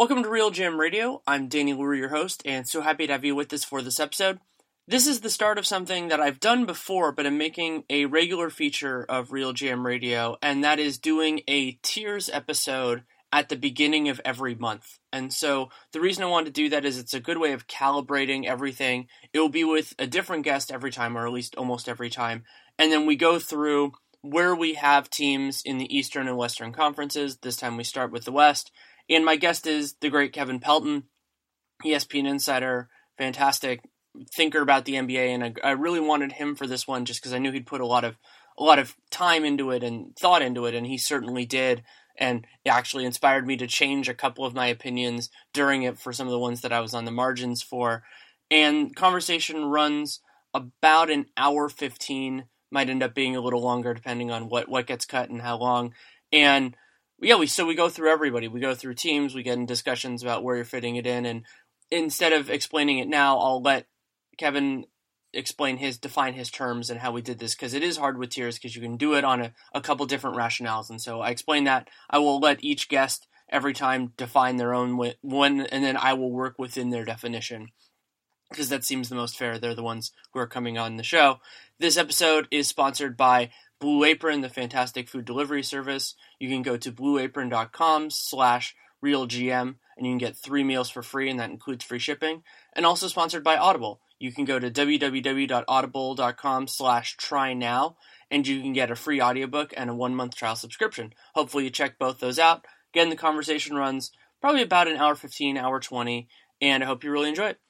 Welcome to RealGM Radio. I'm Danny Leroux, your host, and so happy to have you with us for this episode. This is the start of something that I've done before, but I'm making a regular feature of RealGM Radio, and that is doing a tiers episode at the beginning of every month. And so the reason I want to do that is it's a good way of calibrating everything. It will be with a different guest every time, or at least almost every time. And then we go through where we have teams in the Eastern and Western conferences. This time we start with the West and my guest is the great Kevin Pelton, ESPN insider, fantastic thinker about the NBA, and I, I really wanted him for this one just because I knew he'd put a lot of a lot of time into it and thought into it, and he certainly did. And actually inspired me to change a couple of my opinions during it for some of the ones that I was on the margins for. And conversation runs about an hour 15, might end up being a little longer depending on what, what gets cut and how long. And yeah, we so we go through everybody. We go through teams. We get in discussions about where you're fitting it in, and instead of explaining it now, I'll let Kevin explain his define his terms and how we did this because it is hard with tiers because you can do it on a, a couple different rationales and so i explain that i will let each guest every time define their own one and then i will work within their definition because that seems the most fair they're the ones who are coming on the show this episode is sponsored by Blue Apron, the fantastic food delivery service. You can go to blueapron.com slash realgm and you can get three meals for free and that includes free shipping. And also sponsored by Audible. You can go to www.audible.com slash try now and you can get a free audiobook and a one month trial subscription. Hopefully you check both those out. Again, the conversation runs probably about an hour 15, hour 20, and I hope you really enjoy it.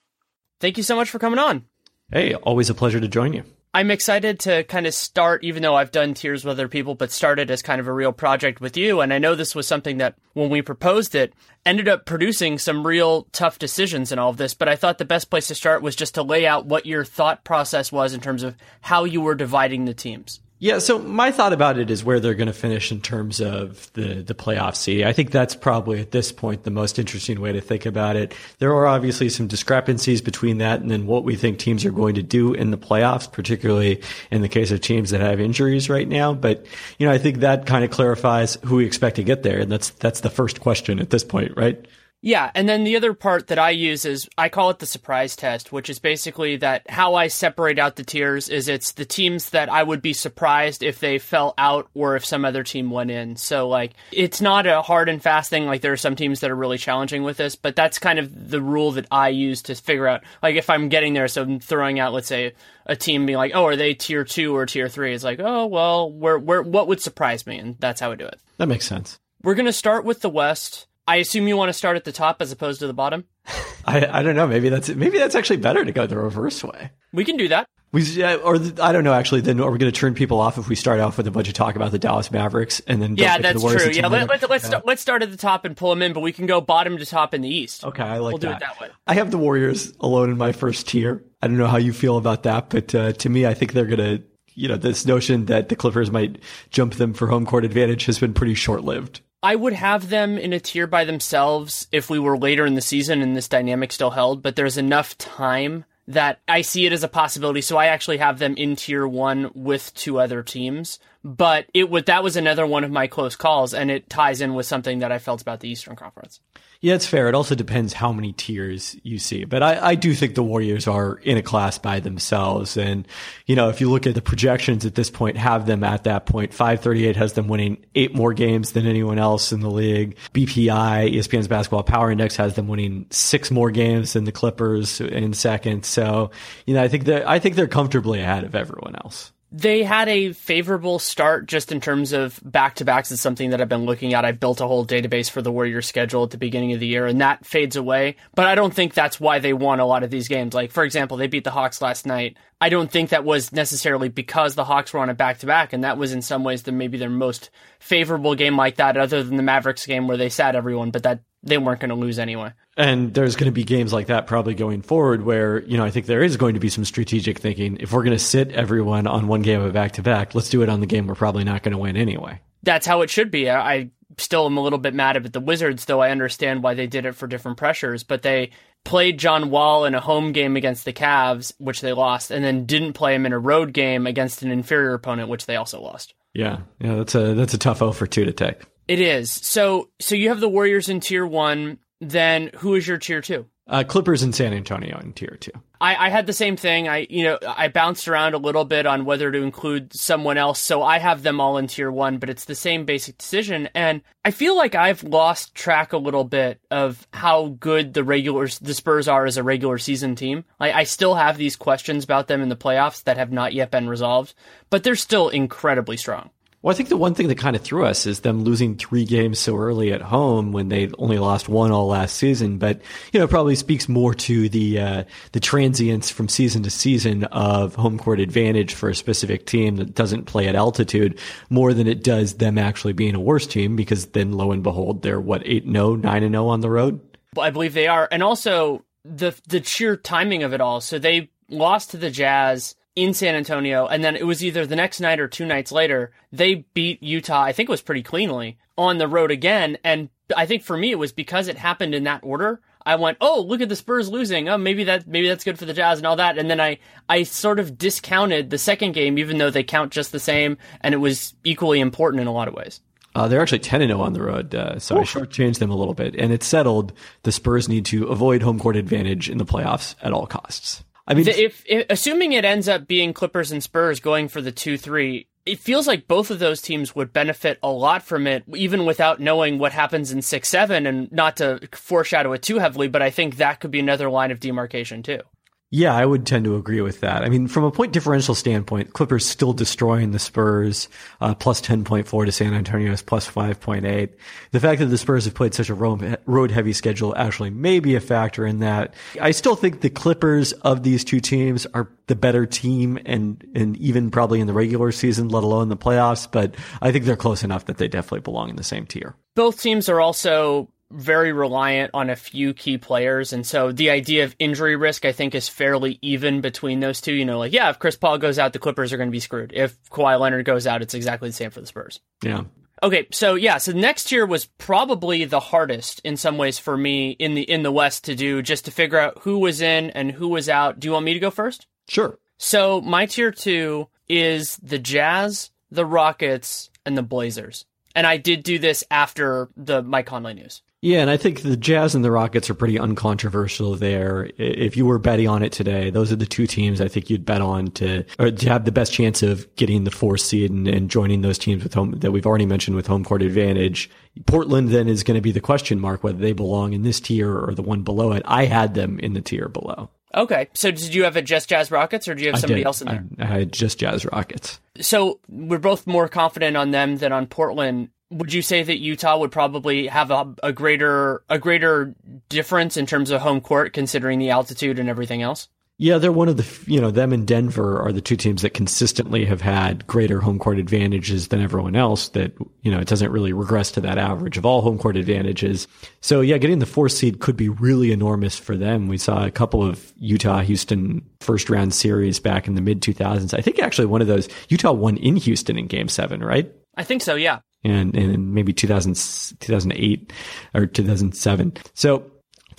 Thank you so much for coming on. Hey, always a pleasure to join you. I'm excited to kind of start, even though I've done tiers with other people, but started as kind of a real project with you. And I know this was something that when we proposed it, ended up producing some real tough decisions in all of this. But I thought the best place to start was just to lay out what your thought process was in terms of how you were dividing the teams. Yeah, so my thought about it is where they're going to finish in terms of the the playoff seed. I think that's probably at this point the most interesting way to think about it. There are obviously some discrepancies between that and then what we think teams are going to do in the playoffs, particularly in the case of teams that have injuries right now. But you know, I think that kind of clarifies who we expect to get there, and that's that's the first question at this point, right? Yeah, and then the other part that I use is I call it the surprise test, which is basically that how I separate out the tiers is it's the teams that I would be surprised if they fell out or if some other team went in. So like it's not a hard and fast thing like there are some teams that are really challenging with this, but that's kind of the rule that I use to figure out like if I'm getting there so I'm throwing out let's say a team being like, "Oh, are they tier 2 or tier 3?" It's like, "Oh, well, where where what would surprise me?" and that's how I do it. That makes sense. We're going to start with the West I assume you want to start at the top as opposed to the bottom. I, I don't know. Maybe that's maybe that's actually better to go the reverse way. We can do that. We or I don't know. Actually, then are we going to turn people off if we start off with a bunch of talk about the Dallas Mavericks and then yeah, that's true. Yeah, let, us let's, yeah. Start, let's start at the top and pull them in, but we can go bottom to top in the East. Okay, I like we'll that. do it that way. I have the Warriors alone in my first tier. I don't know how you feel about that, but uh, to me, I think they're going to. You know, this notion that the Clippers might jump them for home court advantage has been pretty short lived. I would have them in a tier by themselves if we were later in the season and this dynamic still held, but there's enough time that I see it as a possibility. So I actually have them in tier one with two other teams. But it would that was another one of my close calls, and it ties in with something that I felt about the Eastern Conference. Yeah, it's fair. It also depends how many tiers you see. But I, I do think the Warriors are in a class by themselves. And, you know, if you look at the projections at this point, have them at that point. 538 has them winning eight more games than anyone else in the league. BPI, ESPN's Basketball Power Index, has them winning six more games than the Clippers in second. So, you know, I think that I think they're comfortably ahead of everyone else. They had a favorable start just in terms of back to backs is something that I've been looking at. I built a whole database for the Warriors schedule at the beginning of the year and that fades away. But I don't think that's why they won a lot of these games. Like, for example, they beat the Hawks last night. I don't think that was necessarily because the Hawks were on a back to back, and that was in some ways the maybe their most favorable game like that, other than the Mavericks game where they sat everyone, but that they weren't going to lose anyway. And there's going to be games like that probably going forward where, you know, I think there is going to be some strategic thinking. If we're going to sit everyone on one game of back to back, let's do it on the game we're probably not going to win anyway. That's how it should be. I still am a little bit mad at the Wizards, though I understand why they did it for different pressures, but they played John Wall in a home game against the Cavs, which they lost, and then didn't play him in a road game against an inferior opponent, which they also lost. Yeah. Yeah, that's a that's a tough O for two to take. It is. So so you have the Warriors in tier one. then who is your tier two? Uh, Clippers in San Antonio in tier two. I, I, had the same thing. I, you know, I bounced around a little bit on whether to include someone else. So I have them all in tier one, but it's the same basic decision. And I feel like I've lost track a little bit of how good the regulars, the Spurs are as a regular season team. I, I still have these questions about them in the playoffs that have not yet been resolved, but they're still incredibly strong. Well, I think the one thing that kind of threw us is them losing three games so early at home when they only lost one all last season. But you know, probably speaks more to the uh, the transience from season to season of home court advantage for a specific team that doesn't play at altitude more than it does them actually being a worse team. Because then, lo and behold, they're what eight and 0, 9 and zero on the road. I believe they are, and also the the sheer timing of it all. So they lost to the Jazz in San Antonio, and then it was either the next night or two nights later, they beat Utah, I think it was pretty cleanly, on the road again. And I think for me, it was because it happened in that order. I went, oh, look at the Spurs losing. Oh, maybe that maybe that's good for the Jazz and all that. And then I I sort of discounted the second game, even though they count just the same, and it was equally important in a lot of ways. Uh, they're actually 10 0 on the road, uh, so Oof. I shortchanged them a little bit. And it's settled the Spurs need to avoid home court advantage in the playoffs at all costs. I mean, if, if, assuming it ends up being Clippers and Spurs going for the two three, it feels like both of those teams would benefit a lot from it, even without knowing what happens in six seven. And not to foreshadow it too heavily, but I think that could be another line of demarcation too. Yeah, I would tend to agree with that. I mean, from a point differential standpoint, Clippers still destroying the Spurs, uh, plus 10.4 to San Antonio's plus 5.8. The fact that the Spurs have played such a road heavy schedule actually may be a factor in that. I still think the Clippers of these two teams are the better team and, and even probably in the regular season, let alone the playoffs, but I think they're close enough that they definitely belong in the same tier. Both teams are also very reliant on a few key players. And so the idea of injury risk, I think, is fairly even between those two. You know, like, yeah, if Chris Paul goes out, the Clippers are going to be screwed. If Kawhi Leonard goes out, it's exactly the same for the Spurs. Yeah. Okay, so yeah, so next year was probably the hardest in some ways for me in the in the West to do, just to figure out who was in and who was out. Do you want me to go first? Sure. So my tier two is the Jazz, the Rockets, and the Blazers. And I did do this after the Mike Conley news. Yeah, and I think the Jazz and the Rockets are pretty uncontroversial there. If you were betting on it today, those are the two teams I think you'd bet on to, to have the best chance of getting the fourth seed and, and joining those teams with home that we've already mentioned with home court advantage. Portland then is going to be the question mark whether they belong in this tier or the one below it. I had them in the tier below. Okay, so did you have a just Jazz Rockets or do you have somebody else in there? I, I had just Jazz Rockets. So we're both more confident on them than on Portland would you say that Utah would probably have a, a, greater a greater difference in terms of home court considering the altitude and everything else? Yeah, they're one of the you know them and Denver are the two teams that consistently have had greater home court advantages than everyone else. That you know it doesn't really regress to that average of all home court advantages. So yeah, getting the fourth seed could be really enormous for them. We saw a couple of Utah Houston first round series back in the mid 2000s. I think actually one of those Utah won in Houston in Game Seven, right? I think so. Yeah and, and maybe 2000, 2008 or 2007. So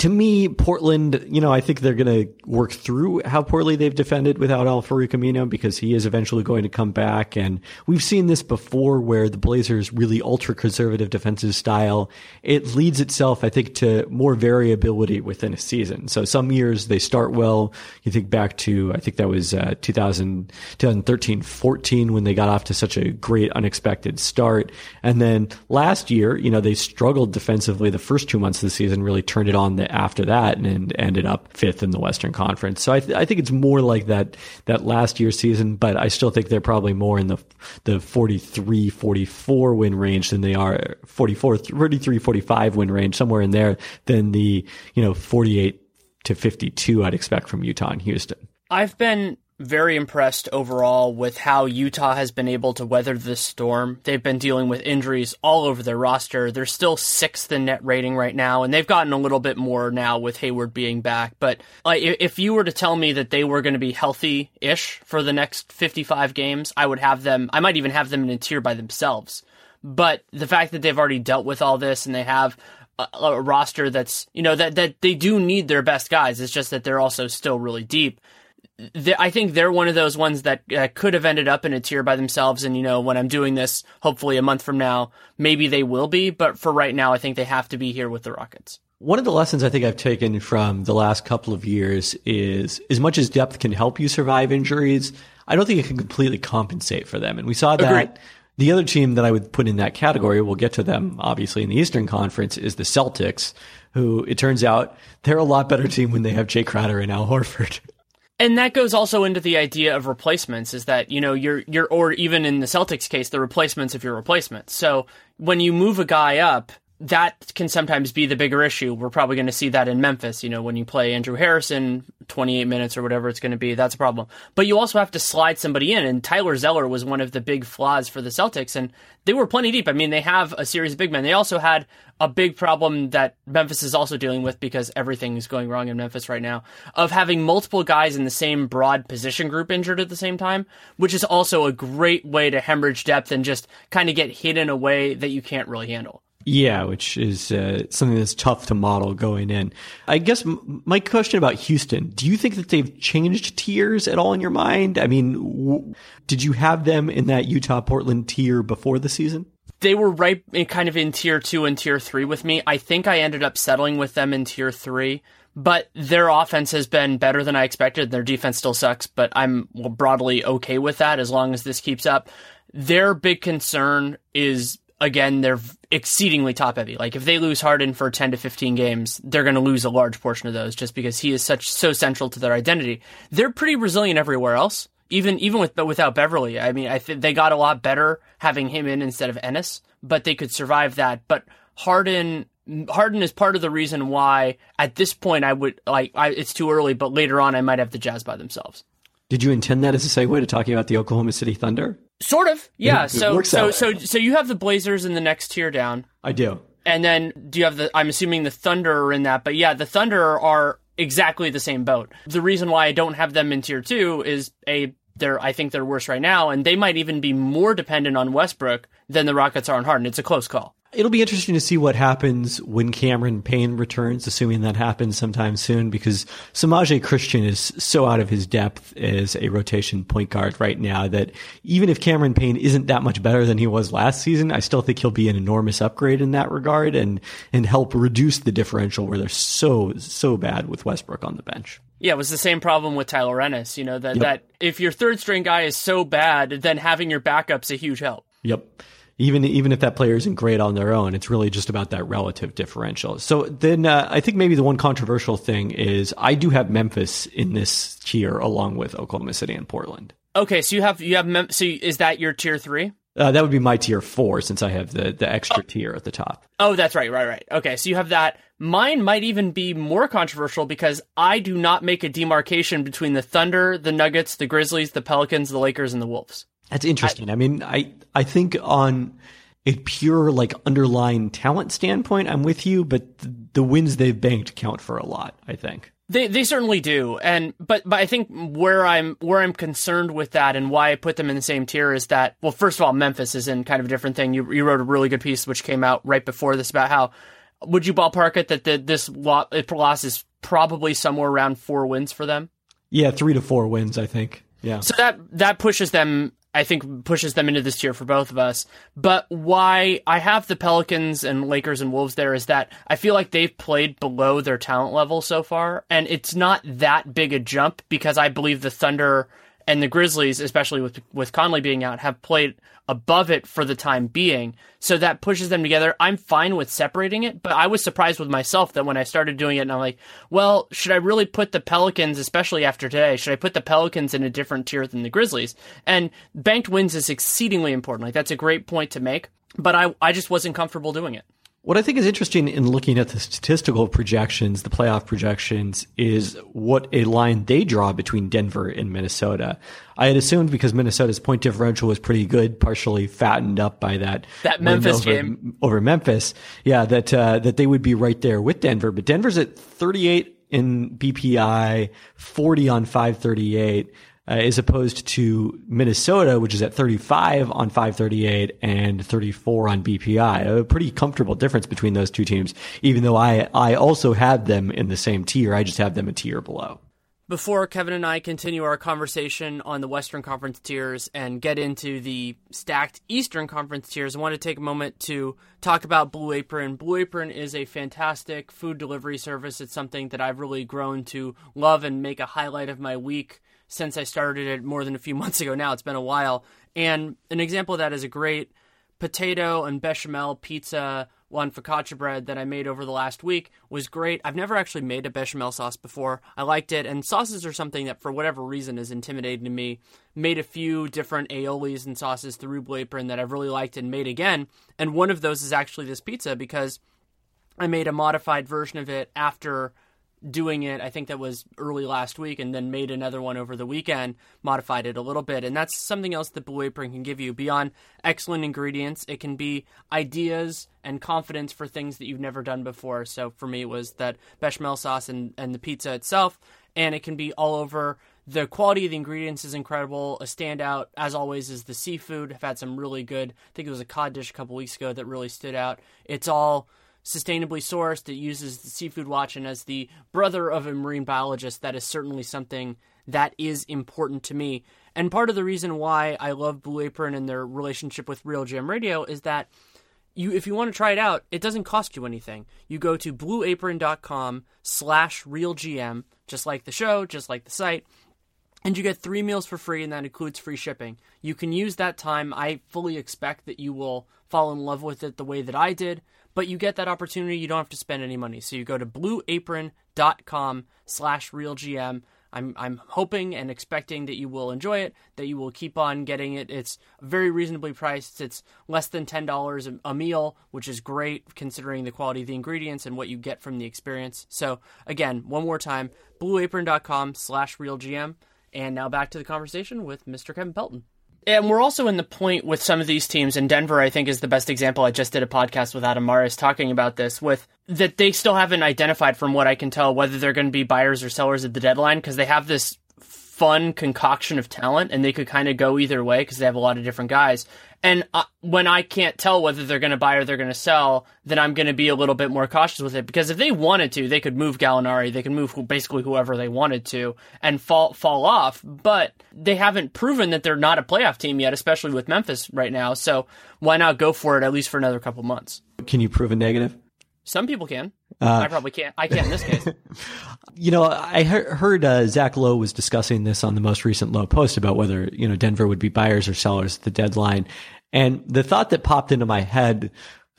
to me, Portland, you know, I think they're going to work through how poorly they've defended without Al-Farouq Aminu because he is eventually going to come back. And we've seen this before where the Blazers really ultra conservative defensive style, it leads itself, I think, to more variability within a season. So some years they start well. You think back to, I think that was uh, 2000, 2013, 14 when they got off to such a great unexpected start. And then last year, you know, they struggled defensively the first two months of the season, really turned it on the after that and ended up fifth in the Western Conference. So I, th- I think it's more like that that last year season, but I still think they're probably more in the the 43 44 win range than they are 44 33 45 win range somewhere in there than the, you know, 48 to 52 I'd expect from Utah and Houston. I've been very impressed overall with how Utah has been able to weather this storm. They've been dealing with injuries all over their roster. They're still sixth in net rating right now, and they've gotten a little bit more now with Hayward being back. But uh, if you were to tell me that they were going to be healthy ish for the next 55 games, I would have them, I might even have them in a tier by themselves. But the fact that they've already dealt with all this and they have a, roster that's, you know, that, that they do need their best guys. It's just that they're also still really deep I think they're one of those ones that uh, could have ended up in a tier by themselves. And, you know, when I'm doing this, hopefully a month from now, maybe they will be. But for right now, I think they have to be here with the Rockets. One of the lessons I think I've taken from the last couple of years is as much as depth can help you survive injuries, I don't think it can completely compensate for them. And we saw that Agreed. the other team that I would put in that category, we'll get to them obviously in the Eastern Conference, is the Celtics, who it turns out they're a lot better team when they have Jae Crowder and Al Horford. And that goes also into the idea of replacements is that, you know, you're, you're, or even in the Celtics case, the replacements of your replacements. So when you move a guy up, that can sometimes be the bigger issue. We're probably going to see that in Memphis. You know, when you play Andrew Harrison 28 minutes or whatever it's going to be, that's a problem. But you also have to slide somebody in, and Tyler Zeller was one of the big flaws for the Celtics, and they were plenty deep. I mean, they have a series of big men. They also had a big problem that Memphis is also dealing with because everything is going wrong in Memphis right now of having multiple guys in the same broad position group injured at the same time, which is also a great way to hemorrhage depth and just kind of get hit in a way that you can't really handle. Yeah, which is uh, something that's tough to model going in. I guess m- my question about Houston: Do you think that they've changed tiers at all in your mind? I mean, w- did you have them in that Utah Portland tier before the season? They were right, in, kind of in tier two and tier three with me. I think I ended up settling with them in tier three but their offense has been better than I expected. Their defense still sucks, but I'm broadly okay with that as long as this keeps up. Their big concern is again, they're exceedingly top heavy. Like if they lose Harden for 10 to 15 games, they're going to lose a large portion of those just because he is such so central to their identity. They're pretty resilient everywhere else. Even even with but without Beverley, I mean, I think they got a lot better having him in instead of Ennis, but they could survive that. But Harden Harden is part of the reason why at this point I would like I, it's too early, but later on I might have the Jazz by themselves. Did you intend that as a segue to talking about the Oklahoma City Thunder? Sort of, yeah. so, so, so, so you have the Blazers in the next tier down. I do. And then do you have the? I'm assuming the Thunder are in that, but yeah, the Thunder are exactly the same boat. The reason why I don't have them in tier two is a they're I think they're worse right now, and they might even be more dependent on Westbrook than the Rockets are on Harden. It's a close call. It'll be interesting to see what happens when Cameron Payne returns, assuming that happens sometime soon, because Semaj Christon is so out of his depth as a rotation point guard right now that even if Cameron Payne isn't that much better than he was last season, I still think he'll be an enormous upgrade in that regard and, and help reduce the differential where they're so, so bad with Westbrook on the bench. Yeah, it was the same problem with Tyler Ennis, you know, that, yep. that if your third string guy is so bad, then having your backup's a huge help. Yep even even if that player isn't great on their own, it's really just about that relative differential. So then uh, I think maybe the one controversial thing is I do have Memphis in this tier along with Oklahoma City and Portland. Okay, so you have you have Mem- so is that your tier three? Uh, that would be my tier four since I have the the extra oh. tier at the top. Oh, that's right, right, right. Okay, so you have that. Mine might even be more controversial because I do not make a demarcation between the Thunder, the Nuggets, the Grizzlies, the Pelicans, the Lakers, and the Wolves. That's interesting. I, I, mean, I I think on a pure like underlying talent standpoint, I'm with you, but the, the wins they've banked count for a lot. I think they they certainly do, and but but I think where I'm where I'm concerned with that and why I put them in the same tier is that well, first of all, Memphis is in kind of a different thing. You you wrote a really good piece which came out right before this about how would you ballpark it that the, this loss is probably somewhere around four wins for them? Yeah, three to four wins, I think. Yeah. So that that pushes them I think pushes them into this tier for both of us. But why I have the Pelicans and Lakers and Wolves there is that I feel like they've played below their talent level so far, and it's not that big a jump because I believe the Thunder and the Grizzlies, especially with with Conley being out, have played above it for the time being. So that pushes them together. I'm fine with separating it, but I was surprised with myself that when I started doing it and I'm like, well, should I really put the Pelicans, especially after today, should I put the Pelicans in a different tier than the Grizzlies? And banked wins is exceedingly important. Like that's a great point to make, but I, I just wasn't comfortable doing it. What I think is interesting in looking at the statistical projections, the playoff projections, is what a line they draw between Denver and Minnesota. I had assumed because Minnesota's point differential was pretty good, partially fattened up by that that Memphis over, game over Memphis. Yeah, that uh, that they would be right there with Denver, but Denver's at 38 in BPI, 40 on 538 uh, as opposed to Minnesota, which is at 35 on 538 and 34 on BPI. A pretty comfortable difference between those two teams, even though I, I also have them in the same tier. I just have them a tier below. before Kevin and I continue our conversation on the Western Conference tiers and get into the stacked Eastern Conference tiers, I want to take a moment to talk about Blue Apron. Blue Apron is a fantastic food delivery service. It's something that I've really grown to love and make a highlight of my week since I started it more than a few months ago now. It's been a while. And an example of that is a great potato and bechamel pizza one focaccia bread that I made over the last week was great. I've never actually made a bechamel sauce before. I liked it, and sauces are something that, for whatever reason, is intimidating to me. Made a few different aiolis and sauces through Blue Apron that I've really liked and made again, and one of those is actually this pizza because I made a modified version of it after doing it. I think that was early last week, and then made another one over the weekend, modified it a little bit. And that's something else that Blue Apron can give you beyond excellent ingredients. It can be ideas and confidence for things that you've never done before. So for me, it was that bechamel sauce and, and the pizza itself. And it can be all over. The quality of the ingredients is incredible. A standout, as always, is the seafood. I've had some really good, I think it was a cod dish a couple weeks ago that really stood out. It's all sustainably sourced. It uses the Seafood Watch, and as the brother of a marine biologist, that is certainly something that is important to me. And part of the reason why I love Blue Apron and their relationship with Real RealGM Radio is that you, if you want to try it out, it doesn't cost you anything. You go to blueapron.com slash realgm, just like the show, just like the site, and you get three meals for free, and that includes free shipping. You can use that time. I fully expect that you will fall in love with it the way that I did but you get that opportunity. You don't have to spend any money. So you go to blueapron.com slash realgm. I'm, I'm hoping and expecting that you will enjoy it, that you will keep on getting it. It's very reasonably priced. It's less than $10 a meal, which is great considering the quality of the ingredients and what you get from the experience. So again, one more time, blueapron.com slash realgm. And now back to the conversation with Mr. Kevin Pelton. And we're also in the point with some of these teams, and Denver, I think, is the best example. I just did a podcast with Adam Mares talking about this, with that they still haven't identified, from what I can tell, whether they're going to be buyers or sellers at the deadline because they have this fun concoction of talent, and they could kind of go either way because they have a lot of different guys. And uh, when I can't tell whether they're going to buy or they're going to sell, then I'm going to be a little bit more cautious with it because if they wanted to, they could move Gallinari, they could move basically whoever they wanted to and fall fall off. But they haven't proven that they're not a playoff team yet, especially with Memphis right now. So why not go for it at least for another couple months? Can you prove a negative? Some people can. Uh, I probably can't. I can't in this case. you know, I heard uh, Zach Lowe was discussing this on the most recent Lowe post about whether you know Denver would be buyers or sellers at the deadline, and the thought that popped into my head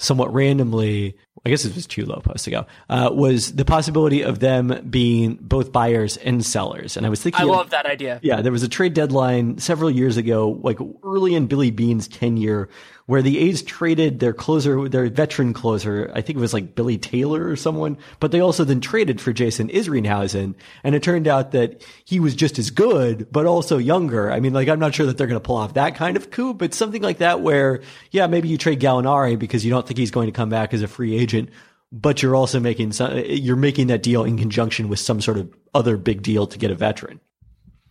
somewhat randomly, I guess it was two Lowe posts ago, uh, was the possibility of them being both buyers and sellers. And I was thinking, I love that idea. Yeah, there was a trade deadline several years ago, like early in Billy Beane's tenure, where the A's traded their closer, their veteran closer, I think it was like Billy Taylor or someone, but they also then traded for Jason Isringhausen. And it turned out that he was just as good, but also younger. I mean, like, I'm not sure that they're going to pull off that kind of coup, but something like that where, yeah, maybe you trade Gallinari because you don't think he's going to come back as a free agent, but you're also making some, you're making that deal in conjunction with some sort of other big deal to get a veteran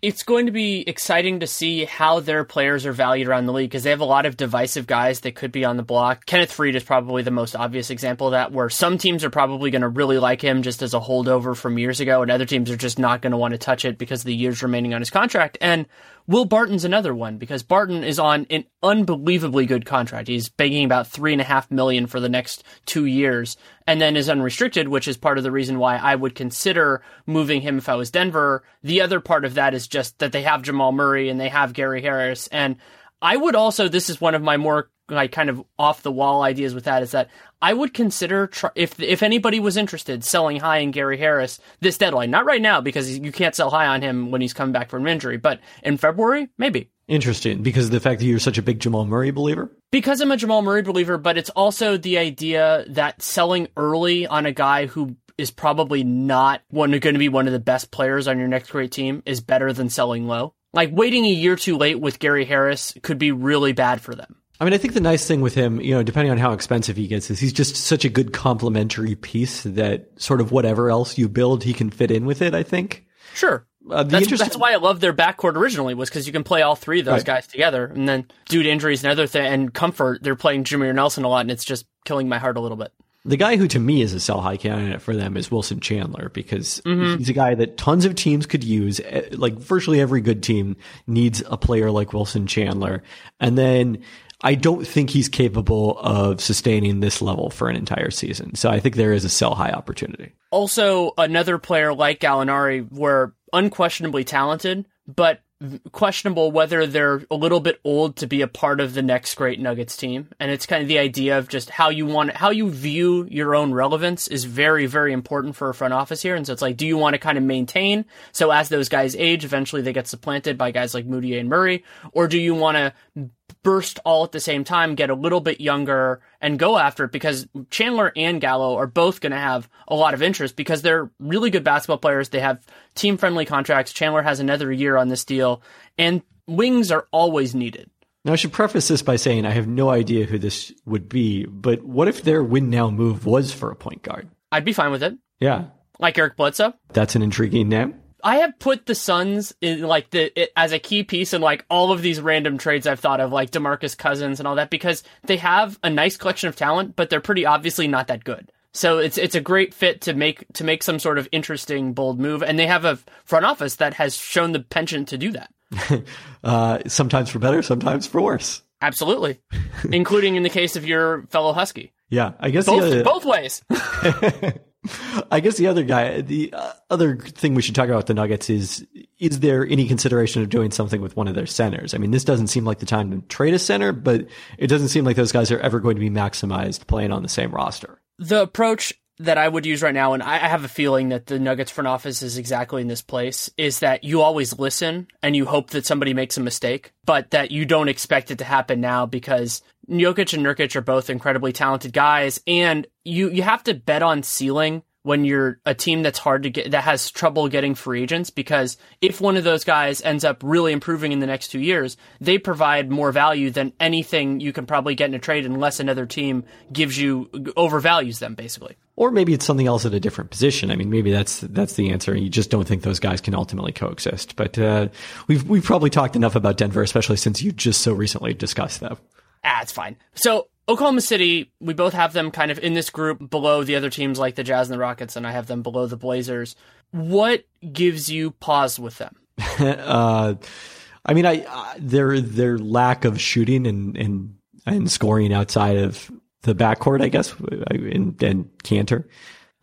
it's going to be exciting to see how their players are valued around the league because they have a lot of divisive guys that could be on the block. Kenneth Faried is probably the most obvious example of that, where some teams are probably going to really like him just as a holdover from years ago, and other teams are just not going to want to touch it because of the years remaining on his contract. And Will Barton's another one because Barton is on an unbelievably good contract. He's begging about three and a half million for the next two years, and then is unrestricted, which is part of the reason why I would consider moving him if I was Denver. The other part of that is just that they have Jamal Murray and they have Gary Harris, and I would also. This is one of my more like kind of off the wall ideas with that is that I would consider tr- if if anybody was interested selling high in Gary Harris this deadline, not right now because you can't sell high on him when he's coming back from injury, but in February maybe. Interesting, because of the fact that you're such a big Jamal Murray believer. Because I'm a Jamal Murray believer, but it's also the idea that selling early on a guy who is probably not one going to be one of the best players on your next great team is better than selling low. Like waiting a year too late with Gary Harris could be really bad for them. I mean, I think the nice thing with him, you know, depending on how expensive he gets, is he's just such a good complementary piece that sort of whatever else you build, he can fit in with it. I think. Sure. Uh, that's, that's, why I love their backcourt originally was because you can play all three of those right. guys together, and then due to injuries and other thing and comfort, they're playing Jameer Nelson a lot, and it's just killing my heart a little bit. The guy who to me is a sell high candidate for them is Wilson Chandler because mm-hmm. he's a guy that tons of teams could use. Eh, like virtually every good team needs a player like Wilson Chandler. And then I don't think he's capable of sustaining this level for an entire season. So I think there is a sell high opportunity. Also, another player like Gallinari were unquestionably talented, but questionable whether they're a little bit old to be a part of the next great Nuggets team. And it's kind of the idea of just how you want how you view your own relevance is very very important for a front office here. And so it's like, do you want to kind of maintain so as those guys age, eventually they get supplanted by guys like Mudiay and Murray, or do you want to burst all at the same time, get a little bit younger, and go after it because Chandler and Gallo are both going to have a lot of interest because they're really good basketball players. They have team friendly contracts. Chandler has another year on this deal, and wings are always needed. Now, I should preface this by saying I have no idea who this would be, but what if their win now move was for a point guard? I'd be fine with it. Yeah. Like Eric Bledsoe? That's an intriguing name. I have put the Suns in like the it, as a key piece in like all of these random trades I've thought of, like Demarcus Cousins and all that, because they have a nice collection of talent, but they're pretty obviously not that good. So it's it's a great fit to make to make some sort of interesting bold move, and they have a front office that has shown the penchant to do that. uh, sometimes for better, sometimes for worse. Absolutely, including in the case of your fellow Husky. Yeah, I guess both, other... both ways. I guess the other guy, the uh, other thing we should talk about the Nuggets is, is there any consideration of doing something with one of their centers? I mean, this doesn't seem like the time to trade a center, but it doesn't seem like those guys are ever going to be maximized playing on the same roster. The approach that I would use right now, and I have a feeling that the Nuggets front office is exactly in this place, is that you always listen and you hope that somebody makes a mistake, but that you don't expect it to happen now because Jokic and Nurkic are both incredibly talented guys, and you you have to bet on ceiling when you're a team that's hard to get that has trouble getting free agents because if one of those guys ends up really improving in the next two years, they provide more value than anything you can probably get in a trade unless another team gives you overvalues them basically. Or maybe it's something else at a different position. I mean, maybe that's that's the answer. You just don't think those guys can ultimately coexist. But uh, we've we've probably talked enough about Denver, especially since you just so recently discussed them. Ah, it's fine. So Oklahoma City, we both have them kind of in this group below the other teams like the Jazz and the Rockets, and I have them below the Blazers. What gives you pause with them? uh, I mean, I, I, their their lack of shooting and and and scoring outside of the backcourt, I guess, and, and Kanter.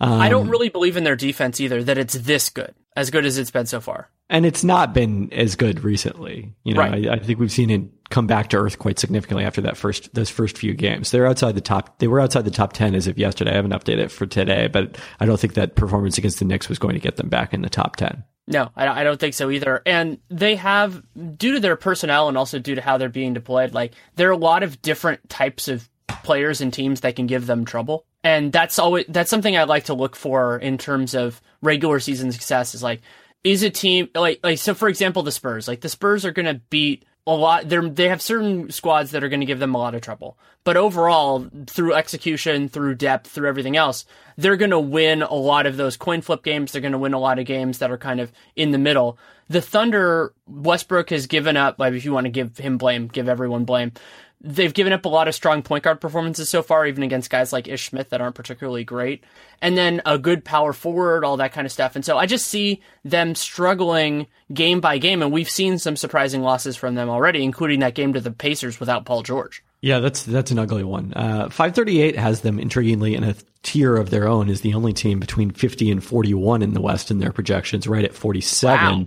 Um, I don't um, really believe in their defense either. That it's this good, as good as it's been so far and it's not been as good recently. You know, right. I, I, think we've seen it come back to earth quite significantly after that first those first few games. They're outside the top. They were outside the top ten as of yesterday. I haven't updated it for today, but I don't think that performance against the Knicks was going to get them back in the top ten. No, I don't think so either. And they have, due to their personnel and also due to how they're being deployed, like there are a lot of different types of players and teams that can give them trouble. And that's always that's something I like to look for in terms of regular season success. Is like is a team like like so for example the Spurs like the Spurs are going to beat a lot they they have certain squads that are going to give them a lot of trouble. But overall through execution through depth through everything else they're going to win a lot of those coin flip games. They're going to win a lot of games that are kind of in the middle. The Thunder Westbrook has given up like if you want to give him blame give everyone blame They've given up a lot of strong point guard performances so far, even against guys like Ish Smith that aren't particularly great. And then a good power forward, all that kind of stuff. And so I just see them struggling game by game. And we've seen some surprising losses from them already, including that game to the Pacers without Paul George. Yeah, that's that's an ugly one. Uh, 538 has them intriguingly in a tier of their own. Is the only team between 50 and 41 in the West in their projections, right at 47. Wow.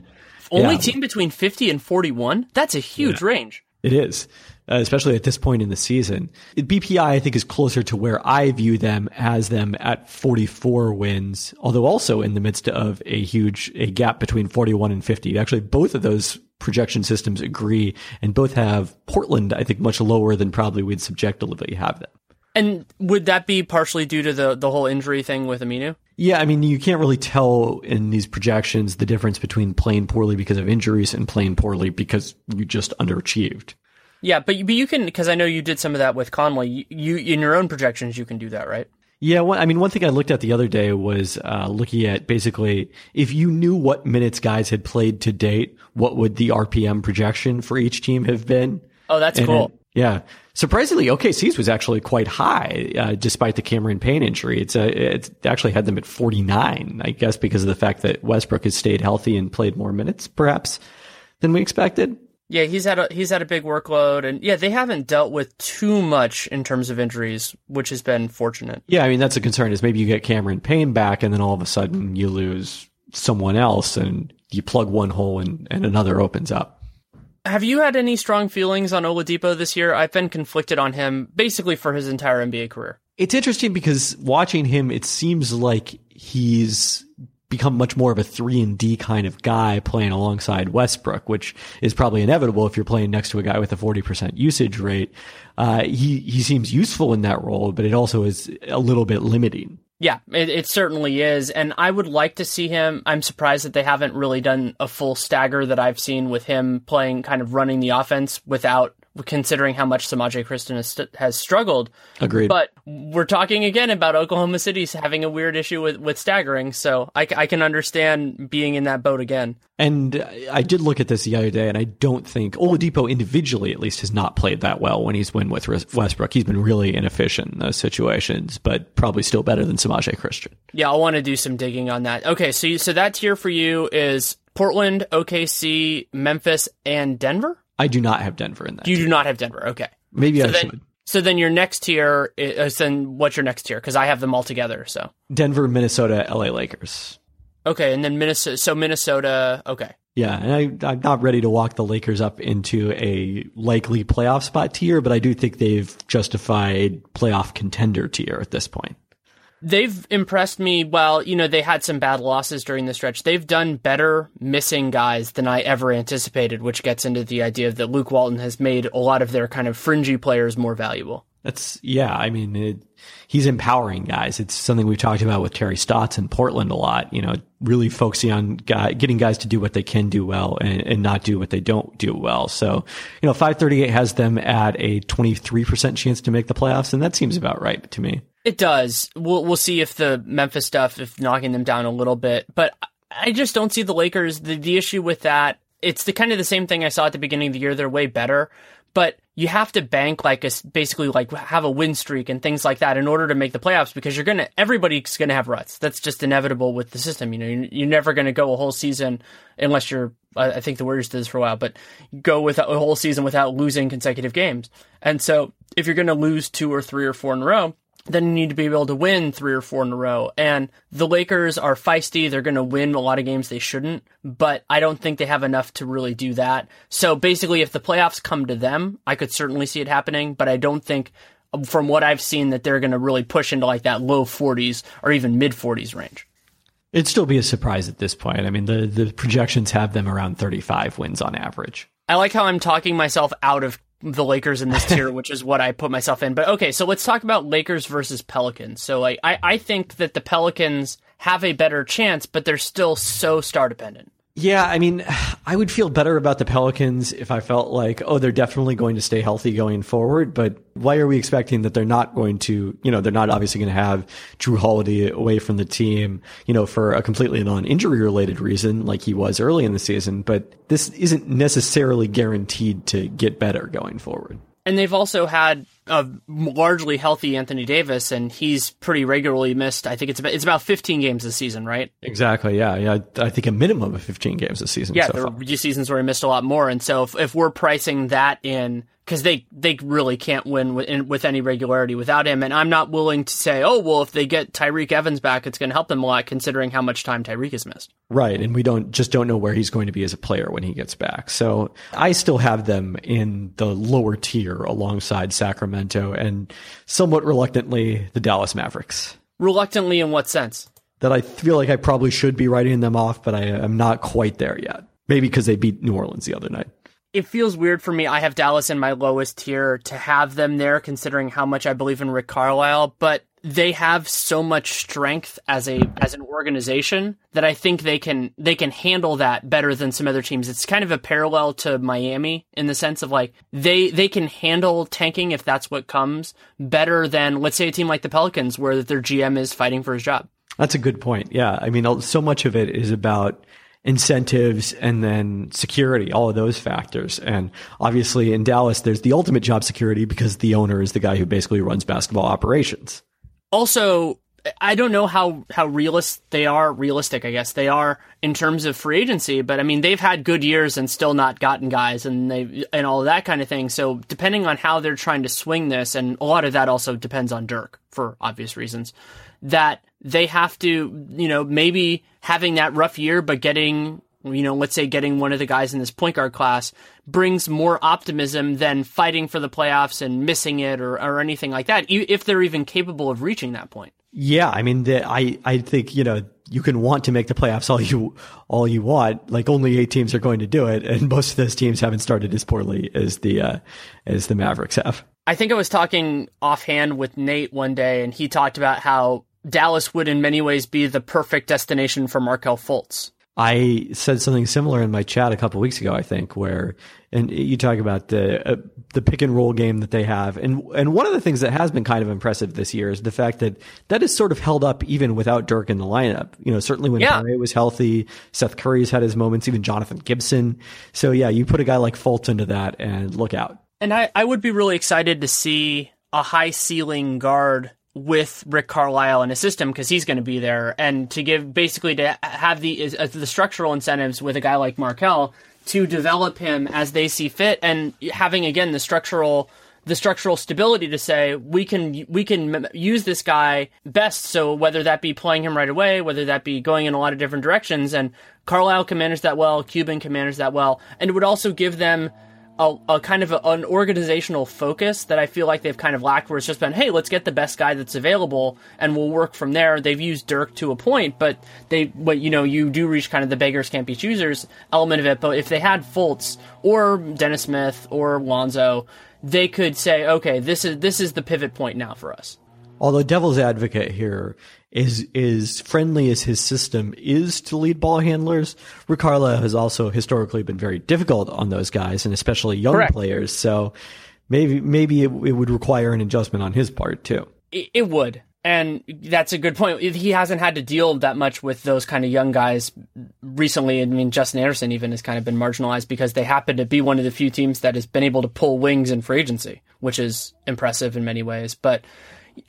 Only yeah. team between 50 and 41. That's a huge yeah. range. It is Uh, especially at this point in the season. BPI, I think, is closer to where I view them as them at 44 wins, although also in the midst of a huge a gap between 41 and 50. Actually, both of those projection systems agree, and both have Portland, I think, much lower than probably we'd subjectively have them. And would that be partially due to the the whole injury thing with Aminu? Yeah, I mean, you can't really tell in these projections the difference between playing poorly because of injuries and playing poorly because you just underachieved. Yeah, but you, but you can because I know you did some of that with Conley. You, you, in your own projections you can do that, right? Yeah, well, I mean, one thing I looked at the other day was uh, looking at basically if you knew what minutes guys had played to date, what would the RPM projection for each team have been? Oh, that's and cool. Yeah. Surprisingly, OKC's was actually quite high, uh, despite the Cameron Payne injury. It's uh, it's actually had them at 49, I guess, because of the fact that Westbrook has stayed healthy and played more minutes, perhaps, than we expected. Yeah, he's had a he's had a big workload, and yeah, they haven't dealt with too much in terms of injuries, which has been fortunate. Yeah, I mean that's a concern. Is maybe you get Cameron Payne back, and then all of a sudden you lose someone else, and you plug one hole and, and another opens up. Have you had any strong feelings on Oladipo this year? I've been conflicted on him basically for his entire NBA career. It's interesting because watching him, it seems like he's become much more of a three and D kind of guy playing alongside Westbrook, which is probably inevitable if you're playing next to a guy with a 40% usage rate. Uh, he, he seems useful in that role, but it also is a little bit limiting. Yeah, it, it, certainly is. And I would like to see him. I'm surprised that they haven't really done a full stagger that I've seen with him playing, kind of running the offense without considering how much Semaj Christon has, has, struggled. Agreed. But we're talking again about Oklahoma City having a weird issue with, with staggering. So I, I can understand being in that boat again. And I did look at this the other day, and I don't think Oladipo individually, at least, has not played that well when he's been with Westbrook. He's been really inefficient in those situations, but probably still better than Semaj Christon. Yeah, I want to do some digging on that. Okay, so you, so that tier for you is Portland, OKC, Memphis, and Denver. I do not have Denver in that. You tier. do not have Denver. Okay. Maybe so I then, should. So then your next tier is uh, then what's your next tier? Because I have them all together. So Denver, Minnesota, LA Lakers. Okay, and then Minnesota. So Minnesota. Okay. Yeah, and I, I'm not ready to walk the Lakers up into a likely playoff spot tier, but I do think they've justified playoff contender tier at this point. They've impressed me. Well, you know, they had some bad losses during the stretch. They've done better missing guys than I ever anticipated, which gets into the idea that Luke Walton has made a lot of their kind of fringy players more valuable. That's yeah. I mean, it, he's empowering guys. It's something we've talked about with Terry Stotts in Portland a lot. You know, really focusing on guy, getting guys to do what they can do well and, and not do what they don't do well. So, you know, 538 has them at a 23% chance to make the playoffs, and that seems about right to me. It does. We'll we'll see if the Memphis stuff, if knocking them down a little bit, but I just don't see the Lakers. The the issue with that, it's the kind of the same thing I saw at the beginning of the year. They're way better, but you have to bank like a basically like have a win streak and things like that in order to make the playoffs because you're gonna everybody's gonna have ruts. That's just inevitable with the system. You know, you're, never gonna go a whole season unless you're. I think the Warriors did this for a while, but go with a whole season without losing consecutive games. And so if you're gonna lose two or three or four in a row then you need to be able to win three or four in a row. And the Lakers are feisty. They're going to win a lot of games they shouldn't, but I don't think they have enough to really do that. So basically, if the playoffs come to them, I could certainly see it happening, but I don't think from what I've seen that they're going to really push into like that low 40s or even mid 40s range. It'd still be a surprise at this point. I mean, the, the projections have them around 35 wins on average. I like how I'm talking myself out of the Lakers in this tier, which is what I put myself in. But okay, so let's talk about Lakers versus Pelicans. So like I, I think that the Pelicans have a better chance, but they're still so star dependent. Yeah, I mean, I would feel better about the Pelicans if I felt like, oh, they're definitely going to stay healthy going forward. But why are we expecting that they're not going to, you know, they're not obviously going to have Jrue Holiday away from the team, you know, for a completely non-injury related reason like he was early in the season. But this isn't necessarily guaranteed to get better going forward. And they've also had a largely healthy Anthony Davis, and he's pretty regularly missed. I think it's about it's about 15 games this season, right? Exactly. Yeah. Yeah. I think a minimum of 15 games this season. Yeah. So there were seasons where he missed a lot more, and so if, if we're pricing that in because they they really can't win with, in, with any regularity without him. And I'm not willing to say, oh well, if they get Tyreke Evans back, it's going to help them a lot, considering how much time Tyreke has missed. Right, and we don't just don't know where he's going to be as a player when he gets back. So I still have them in the lower tier alongside Sacramento and somewhat reluctantly the Dallas Mavericks. Reluctantly, in what sense? That I feel like I probably should be writing them off, but I am not quite there yet. Maybe because they beat New Orleans the other night it feels weird for me. I have Dallas in my lowest tier to have them there, considering how much I believe in Rick Carlisle. But they have so much strength as a as an organization that I think they can they can handle that better than some other teams. It's kind of a parallel to Miami in the sense of like they they can handle tanking if that's what comes better than let's say a team like the Pelicans where their GM is fighting for his job. That's a good point. Yeah, I mean, so much of it is about incentives and then security, all of those factors. And obviously in Dallas, there's the ultimate job security because the owner is the guy who basically runs basketball operations. Also, I don't know how how realist they are. Realistic, I guess they are in terms of free agency. But I mean, they've had good years and still not gotten guys, and they and all that kind of thing. So depending on how they're trying to swing this, and a lot of that also depends on Dirk for obvious reasons. That they have to, you know, maybe having that rough year, but getting you know, let's say getting one of the guys in this point guard class brings more optimism than fighting for the playoffs and missing it or, or anything like that, if they're even capable of reaching that point. Yeah, I mean, the, I I think you know you can want to make the playoffs all you all you want. Like only eight teams are going to do it, and most of those teams haven't started as poorly as the uh, as the Mavericks have. I think I was talking offhand with Nate one day, and he talked about how Dallas would, in many ways, be the perfect destination for Markelle Fultz. I said something similar in my chat a couple weeks ago, I think, where and you talk about the uh, the pick and roll game that they have, and and one of the things that has been kind of impressive this year is the fact that that is sort of held up even without Dirk in the lineup. You know, certainly when yeah. was healthy, Seth Curry's had his moments, even Jonathan Gibson. So yeah, you put a guy like Fultz into that, and look out. And I I would be really excited to see a high ceiling guard with Rick Carlisle in his system because he's going to be there, and to give basically to have the uh, the structural incentives with a guy like Markelle to develop him as they see fit, and having again the structural the structural stability to say we can we can use this guy best. So whether that be playing him right away, whether that be going in a lot of different directions, and Carlisle can manage that well, Cuban can manage that well, and it would also give them a, a kind of a, an organizational focus that I feel like they've kind of lacked, where it's just been, hey, let's get the best guy that's available, and we'll work from there. They've used Dirk to a point, but they, but you know, you do reach kind of the beggars can't be choosers element of it. But if they had Fultz or Dennis Smith or Lonzo, they could say, okay, this is this is the pivot point now for us. Although devil's advocate here, is is friendly as his system is to lead ball handlers, Ricardo has also historically been very difficult on those guys and especially young Correct. players. So maybe maybe it, it, would require an adjustment on his part too. It, it would. And that's a good point. He hasn't had to deal that much with those kind of young guys recently. I mean, Justin Anderson even has kind of been marginalized because they happen to be one of the few teams that has been able to pull wings in free agency, which is impressive in many ways. But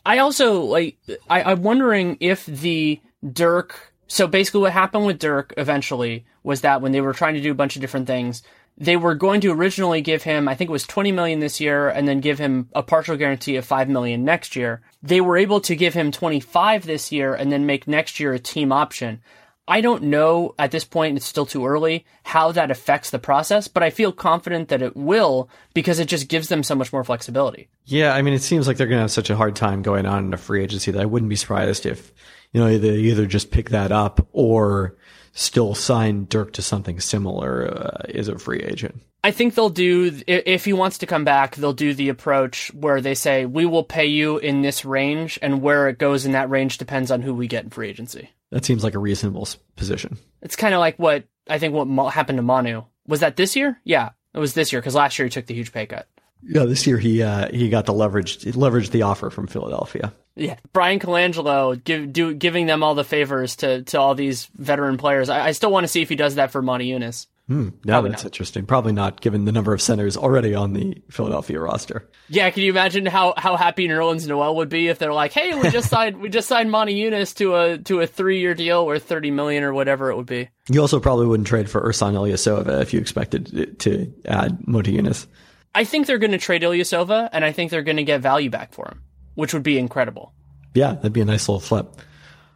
I also like. I, I'm wondering if the Dirk. So basically, what happened with Dirk eventually was that when they were trying to do a bunch of different things, they were going to originally give him, I think it was 20 million this year, and then give him a partial guarantee of 5 million next year. They were able to give him 25 this year and then make next year a team option. I don't know at this point, it's still too early, how that affects the process, but I feel confident that it will because it just gives them so much more flexibility. Yeah, I mean, it seems like they're going to have such a hard time going on in a free agency that I wouldn't be surprised if, you know, they either just pick that up or still sign Dirk to something similar uh, as a free agent. I think they'll do, if he wants to come back, they'll do the approach where they say, we will pay you in this range, and where it goes in that range depends on who we get in free agency. That seems like a reasonable position. It's kind of like what I think what happened to Manu. Was that this year? Yeah, it was this year because last year he took the huge pay cut. Yeah, this year he uh, he got the leverage he leveraged the offer from Philadelphia. Yeah, Bryan Colangelo give, do, giving them all the favors to, to all these veteran players. I, I still want to see if he does that for Monty Eunice. Hmm, Probably that's not. interesting. Probably not, given the number of centers already on the Philadelphia roster. Yeah, can you imagine how, how happy Nerlens Noel would be if they're like, "Hey, we just signed we just signed Monty Eunice to a to a three year deal worth thirty million or whatever it would be." You also probably wouldn't trade for Ersan Ilyasova if you expected to add Monty Eunice. I think they're going to trade Ilyasova, and I think they're going to get value back for him, which would be incredible. Yeah, that'd be a nice little flip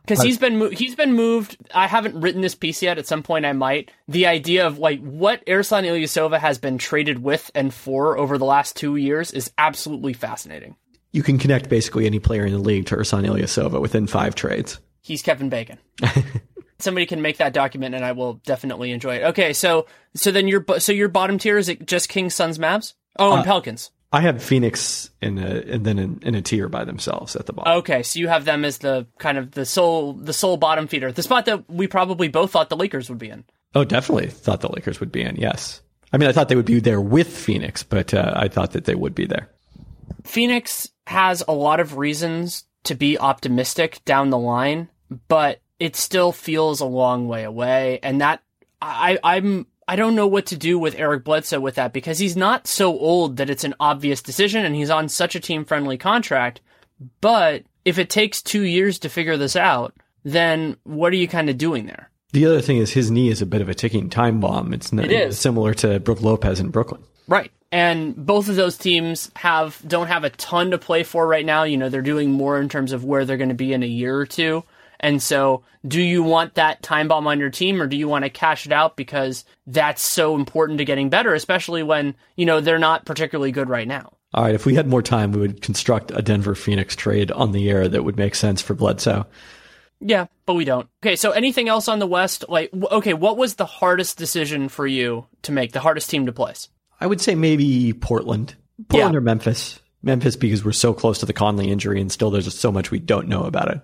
because he's been he's been moved. I haven't written this piece yet. At some point, I might. The idea of like what Ersan Ilyasova has been traded with and for over the last two years is absolutely fascinating. You can connect basically any player in the league to Ersan Ilyasova within five trades. He's Kevin Bacon. Somebody can make that document, and I will definitely enjoy it. Okay, so so then your so your bottom tier is it just Kings, Suns, Mavs? Oh, and uh, Pelicans. I have Phoenix in a and then in, in, a tier by themselves at the bottom. Okay, so you have them as the kind of the sole the sole bottom feeder, the spot that we probably both thought the Lakers would be in. Oh, definitely thought the Lakers would be in. Yes, I mean I thought they would be there with Phoenix, but uh, I thought that they would be there. Phoenix has a lot of reasons to be optimistic down the line, but it still feels a long way away, and that I, I'm I don't know what to do with Eric Bledsoe with that because he's not so old that it's an obvious decision and he's on such a team friendly contract. But if it takes two years to figure this out, then what are you kind of doing there? The other thing is his knee is a bit of a ticking time bomb. It's not, it similar to Brook Lopez in Brooklyn. Right. And both of those teams have don't have a ton to play for right now. You know, they're doing more in terms of where they're going to be in a year or two. And so, do you want that time bomb on your team or do you want to cash it out because that's so important to getting better, especially when, you know, they're not particularly good right now? All right, if we had more time, we would construct a Denver Phoenix trade on the air that would make sense for Bledsoe. Yeah, but we don't. Okay, so anything else on the West? Like, okay, what was the hardest decision for you to make, the hardest team to place? I would say maybe Portland. Portland yeah. or Memphis. Memphis because we're so close to the Conley injury and still there's just so much we don't know about it.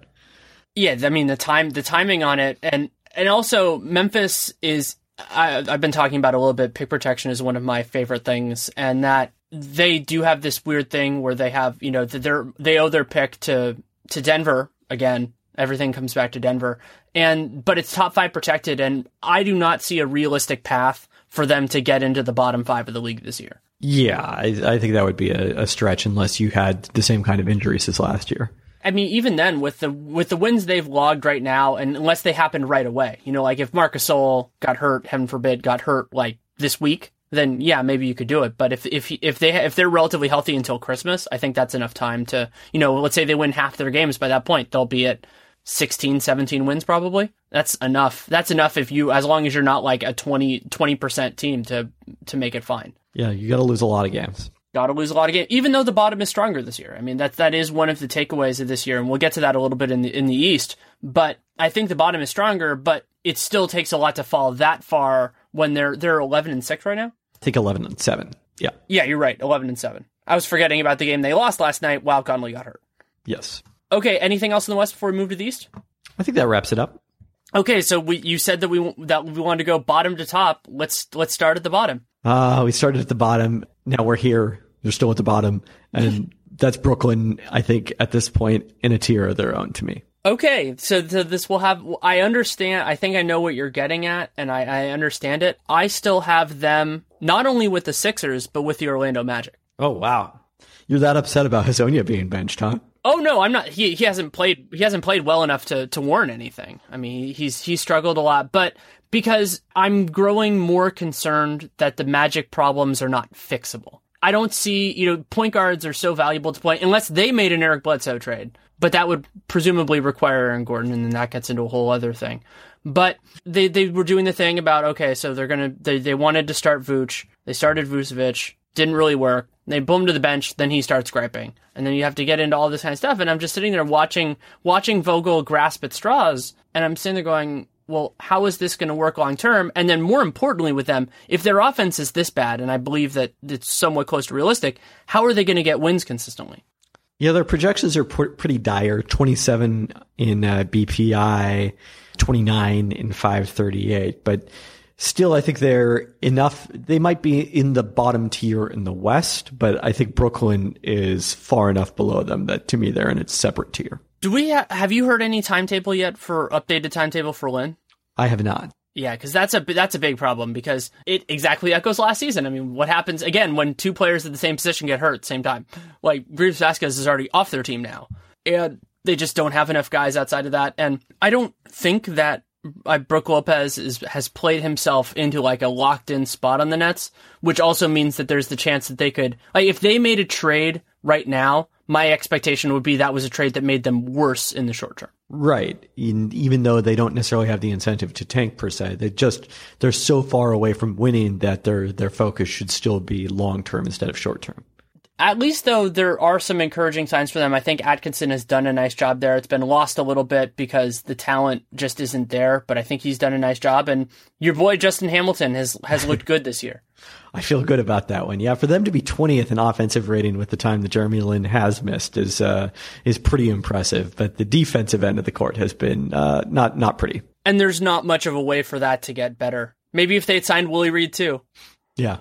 Yeah, I mean the time the timing on it and and also Memphis is I, I've been talking about a little bit. Pick protection is one of my favorite things, and that they do have this weird thing where they have you know they're they owe their pick to to Denver again. Everything comes back to Denver, and but it's top five protected, and I do not see a realistic path for them to get into the bottom five of the league this year. Yeah, I, I think that would be a, a, stretch unless you had the same kind of injuries as last year. I mean, even then, with the with the wins they've logged right now, and unless they happen right away, you know, like if Marc Gasol got hurt, heaven forbid, got hurt like this week, then yeah, maybe you could do it. But if if if they if they're relatively healthy until Christmas, I think that's enough time to, you know, let's say they win half their games by that point, they'll be at 16, 17 wins probably. That's enough. That's enough if you, as long as you're not like a 20, 20% team to, to make it fine. Yeah, you got to lose a lot of games. Got to lose a lot of games, even though the bottom is stronger this year. I mean, that that is one of the takeaways of this year, and we'll get to that a little bit in the in the East. But I think the bottom is stronger, but it still takes a lot to fall that far when they're they're eleven and six right now. I think eleven and seven. Yeah. Yeah, you're right. Eleven and seven. I was forgetting about the game they lost last night while Conley got hurt. Yes. Okay. Anything else in the West before we move to the East? I think that wraps it up. Okay, so we you said that we that we wanted to go bottom to top. Let's let's start at the bottom. Uh, we started at the bottom. Now we're here. They're still at the bottom, and that's Brooklyn. I think at this point in a tier of their own to me. Okay, so, so this will have. I understand. I think I know what you're getting at, and I, I understand it. I still have them not only with the Sixers, but with the Orlando Magic. Oh wow, you're that upset about Hezonja being benched, huh? Oh no, I'm not. He he hasn't played. He hasn't played well enough to to warrant anything. I mean, he's he's struggled a lot, but because I'm growing more concerned that the Magic problems are not fixable. I don't see, you know, point guards are so valuable to play unless they made an Eric Bledsoe trade, but that would presumably require Aaron Gordon, and then that gets into a whole other thing. But they they were doing the thing about okay, so they're gonna they they wanted to start Vooch, they started Vucevic, didn't really work. They boom to the bench, then he starts griping, and then you have to get into all this kind of stuff. And I'm just sitting there watching watching Vogel grasp at straws, and I'm sitting there going, "Well, how is this going to work long term?" And then more importantly, with them, if their offense is this bad, and I believe that it's somewhat close to realistic, how are they going to get wins consistently? Yeah, their projections are pretty dire. 27 in uh, BPI, 29 in 538, but still, I think they're enough. They might be in the bottom tier in the West, but I think Brooklyn is far enough below them that to me they're in its separate tier. Do we ha- have you heard any timetable yet for updated timetable for Lin? I have not. Yeah, because that's a that's a big problem because it exactly echoes last season. I mean, what happens again when two players at the same position get hurt at the same time? Like Greivis Vasquez is already off their team now, and they just don't have enough guys outside of that. And I don't think that uh, Brook Lopez is, has played himself into like a locked in spot on the Nets, which also means that there's the chance that they could, like, if they made a trade right now, my expectation would be that was a trade that made them worse in the short term. Right. even though they don't necessarily have the incentive to tank per se, they just, they're so far away from winning that their, their focus should still be long term instead of short term. At least, though, there are some encouraging signs for them. I think Atkinson has done a nice job there. It's been lost a little bit because the talent just isn't there, but I think he's done a nice job. And your boy Justin Hamilton has has looked good this year. I feel good about that one. Yeah, for them to be 20th in offensive rating with the time that Jeremy Lin has missed is uh, is pretty impressive. But the defensive end of the court has been uh, not not pretty. And there's not much of a way for that to get better. Maybe if they'd signed Willie Reed too. Yeah,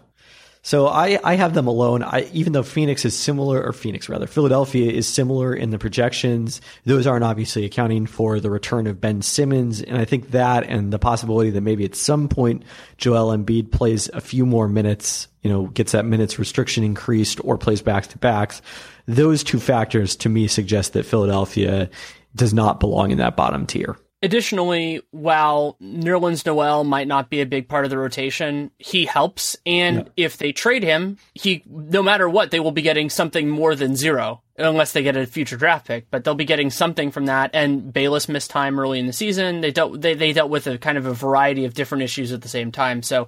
So I, I have them alone. I, even though Phoenix is similar, or Phoenix rather, Philadelphia is similar in the projections. Those aren't obviously accounting for the return of Ben Simmons, and I think that and the possibility that maybe at some point Joel Embiid plays a few more minutes, you know, gets that minutes restriction increased or plays back to backs. Those two factors to me suggest that Philadelphia does not belong in that bottom tier. Additionally, while Nerlens Noel might not be a big part of the rotation, he helps. And yeah. if they trade him, he, no matter what, they will be getting something more than zero, unless they get a future draft pick, but they'll be getting something from that. And Bayless missed time early in the season. They dealt, they, they dealt with a kind of a variety of different issues at the same time. So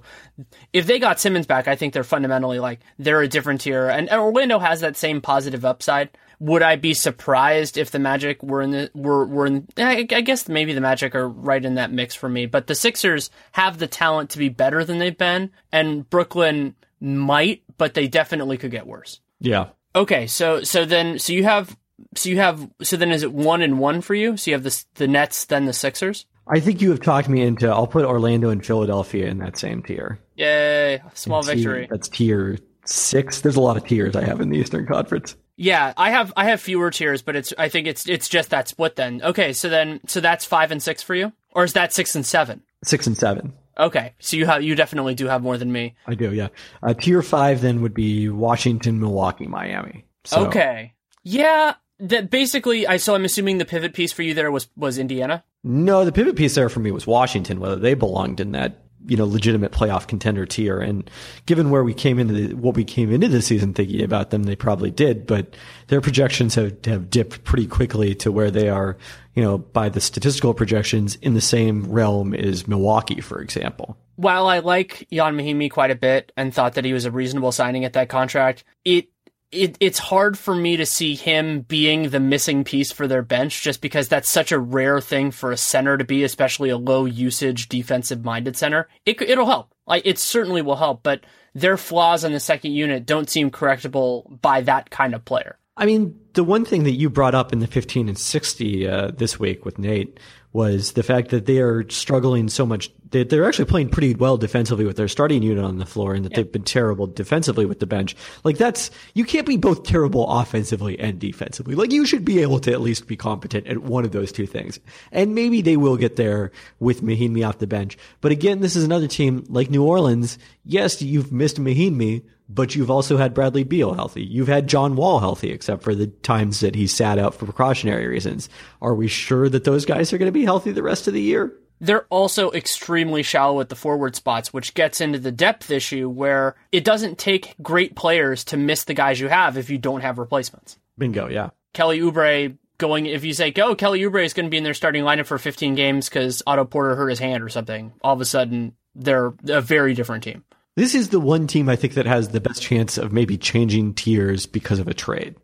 if they got Simmons back, I think they're fundamentally like, they're a different tier. And Orlando has that same positive upside would I be surprised if the Magic were in the were were in? Eh, I, I, guess maybe the Magic are right in that mix for me, but the Sixers have the talent to be better than they've been, and Brooklyn might, but they definitely could get worse. Yeah. Okay, so so then so you have so you have so then is it one and one for you? So you have the the Nets, then the Sixers. I think you have talked me into. I'll put Orlando and Philadelphia in that same tier. Yay! Small victory. That's tier six. There's a lot of tiers I have in the Eastern Conference. Yeah, I have I have fewer tiers, but it's I think it's it's just that split then. Okay, so then so that's five and six for you, or is that six and seven? Six and seven. Okay, so you have you definitely do have more than me. I do, yeah. Uh, tier five then would be Washington, Milwaukee, Miami. So. Okay, yeah. That basically, I so I'm assuming the pivot piece for you there was was Indiana. No, the pivot piece there for me was Washington. Whether they belonged in that you know legitimate playoff contender tier. And given where we came into the, what we came into the season thinking about them, they probably did. But their projections have have dipped pretty quickly to where they are, you know, by the statistical projections in the same realm as Milwaukee, for example. While I like Ian Mahinmi quite a bit and thought that he was a reasonable signing at that contract, it it, it's hard for me to see him being the missing piece for their bench just because that's such a rare thing for a center to be, especially a low usage defensive minded center. It, it'll help. Like, it certainly will help, but their flaws in the second unit don't seem correctable by that kind of player. I mean, the one thing that you brought up in the 15 and 60 uh, this week with Nate was the fact that they are struggling so much. That They, are actually playing pretty well defensively with their starting unit on the floor and that yeah. they've been terrible defensively with the bench. Like that's, you can't be both terrible offensively and defensively. Like you should be able to at least be competent at one of those two things. And maybe they will get there with Mahinmi off the bench. But again, this is another team like New Orleans. Yes, you've missed Mahinmi, but you've also had Bradley Beal healthy. You've had John Wall healthy, except for the times that he sat out for precautionary reasons. Are we sure that those guys are going to be healthy the rest of the year? They're also extremely shallow at the forward spots, which gets into the depth issue where it doesn't take great players to miss the guys you have if you don't have replacements. Bingo, yeah. Kelly Oubre going, if you say, go, Kelly Oubre is going to be in their starting lineup for 15 games because Otto Porter hurt his hand or something, all of a sudden they're a very different team. This is the one team I think that has the best chance of maybe changing tiers because of a trade.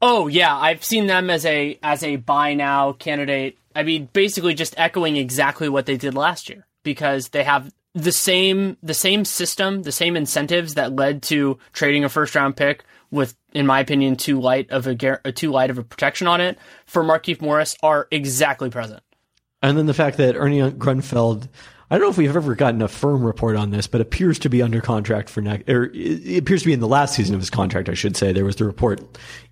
Oh yeah, I've seen them as a as a buy now candidate. I mean, basically just echoing exactly what they did last year because they have the same the same system, the same incentives that led to trading a first round pick with, in my opinion, too light of a, a uh, too light of a protection on it for Markieff Morris are exactly present. And then the fact that Ernie Grunfeld I don't know if we've ever gotten a firm report on this, but appears to be under contract for next, or it appears to be in the last season of his contract, I should say. There was the report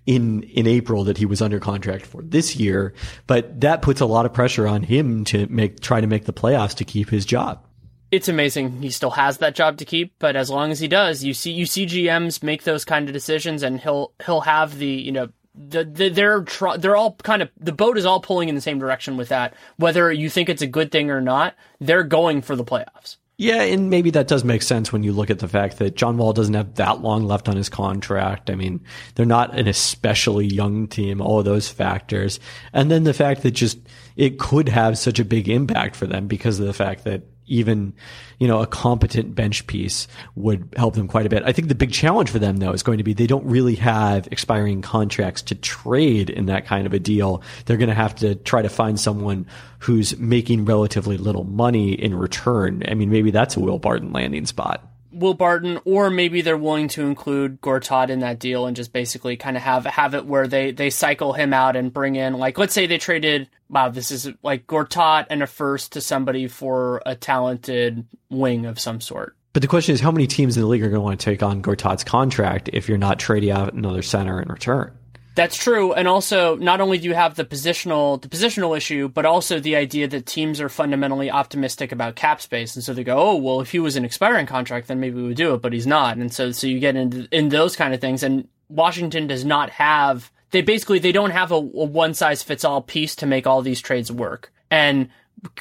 in, in April that he was under contract for this year, but that puts a lot of pressure on him to make, try to make the playoffs to keep his job. It's amazing he still has that job to keep, but as long as he does, you see, you see GMs make those kind of decisions and he'll, he'll have the, you know, the, the, they're they're all kind of the boat is all pulling in the same direction with that. Whether you think it's a good thing or not, they're going for the playoffs. Yeah, and maybe that does make sense when you look at the fact that John Wall doesn't have that long left on his contract. I mean, they're not an especially young team, all of those factors. And then the fact that just it could have such a big impact for them because of the fact that even, you know, a competent bench piece would help them quite a bit. I think the big challenge for them though is going to be they don't really have expiring contracts to trade in that kind of a deal. They're going to have to try to find someone who's making relatively little money in return. I mean, maybe that's a Will Barton landing spot. Will Barton, or maybe they're willing to include Gortat in that deal and just basically kind of have have it where they they cycle him out and bring in like let's say they traded wow this is like Gortat and a first to somebody for a talented wing of some sort. But the question is, how many teams in the league are going to want to take on Gortat's contract if you're not trading out another center in return? That's true, and also not only do you have the positional the positional issue, but also the idea that teams are fundamentally optimistic about cap space, and so they go, "Oh, well, if he was an expiring contract, then maybe we would do it," but he's not, and so so you get into in those kind of things, and Washington does not have they basically they don't have a, a one size fits all piece to make all these trades work, and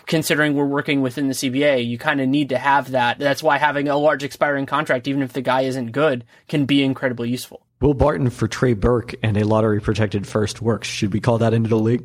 considering we're working within the CBA, you kind of need to have that. That's why having a large expiring contract, even if the guy isn't good, can be incredibly useful. Will Barton for Trey Burke and a lottery protected first works. Should we call that into the league?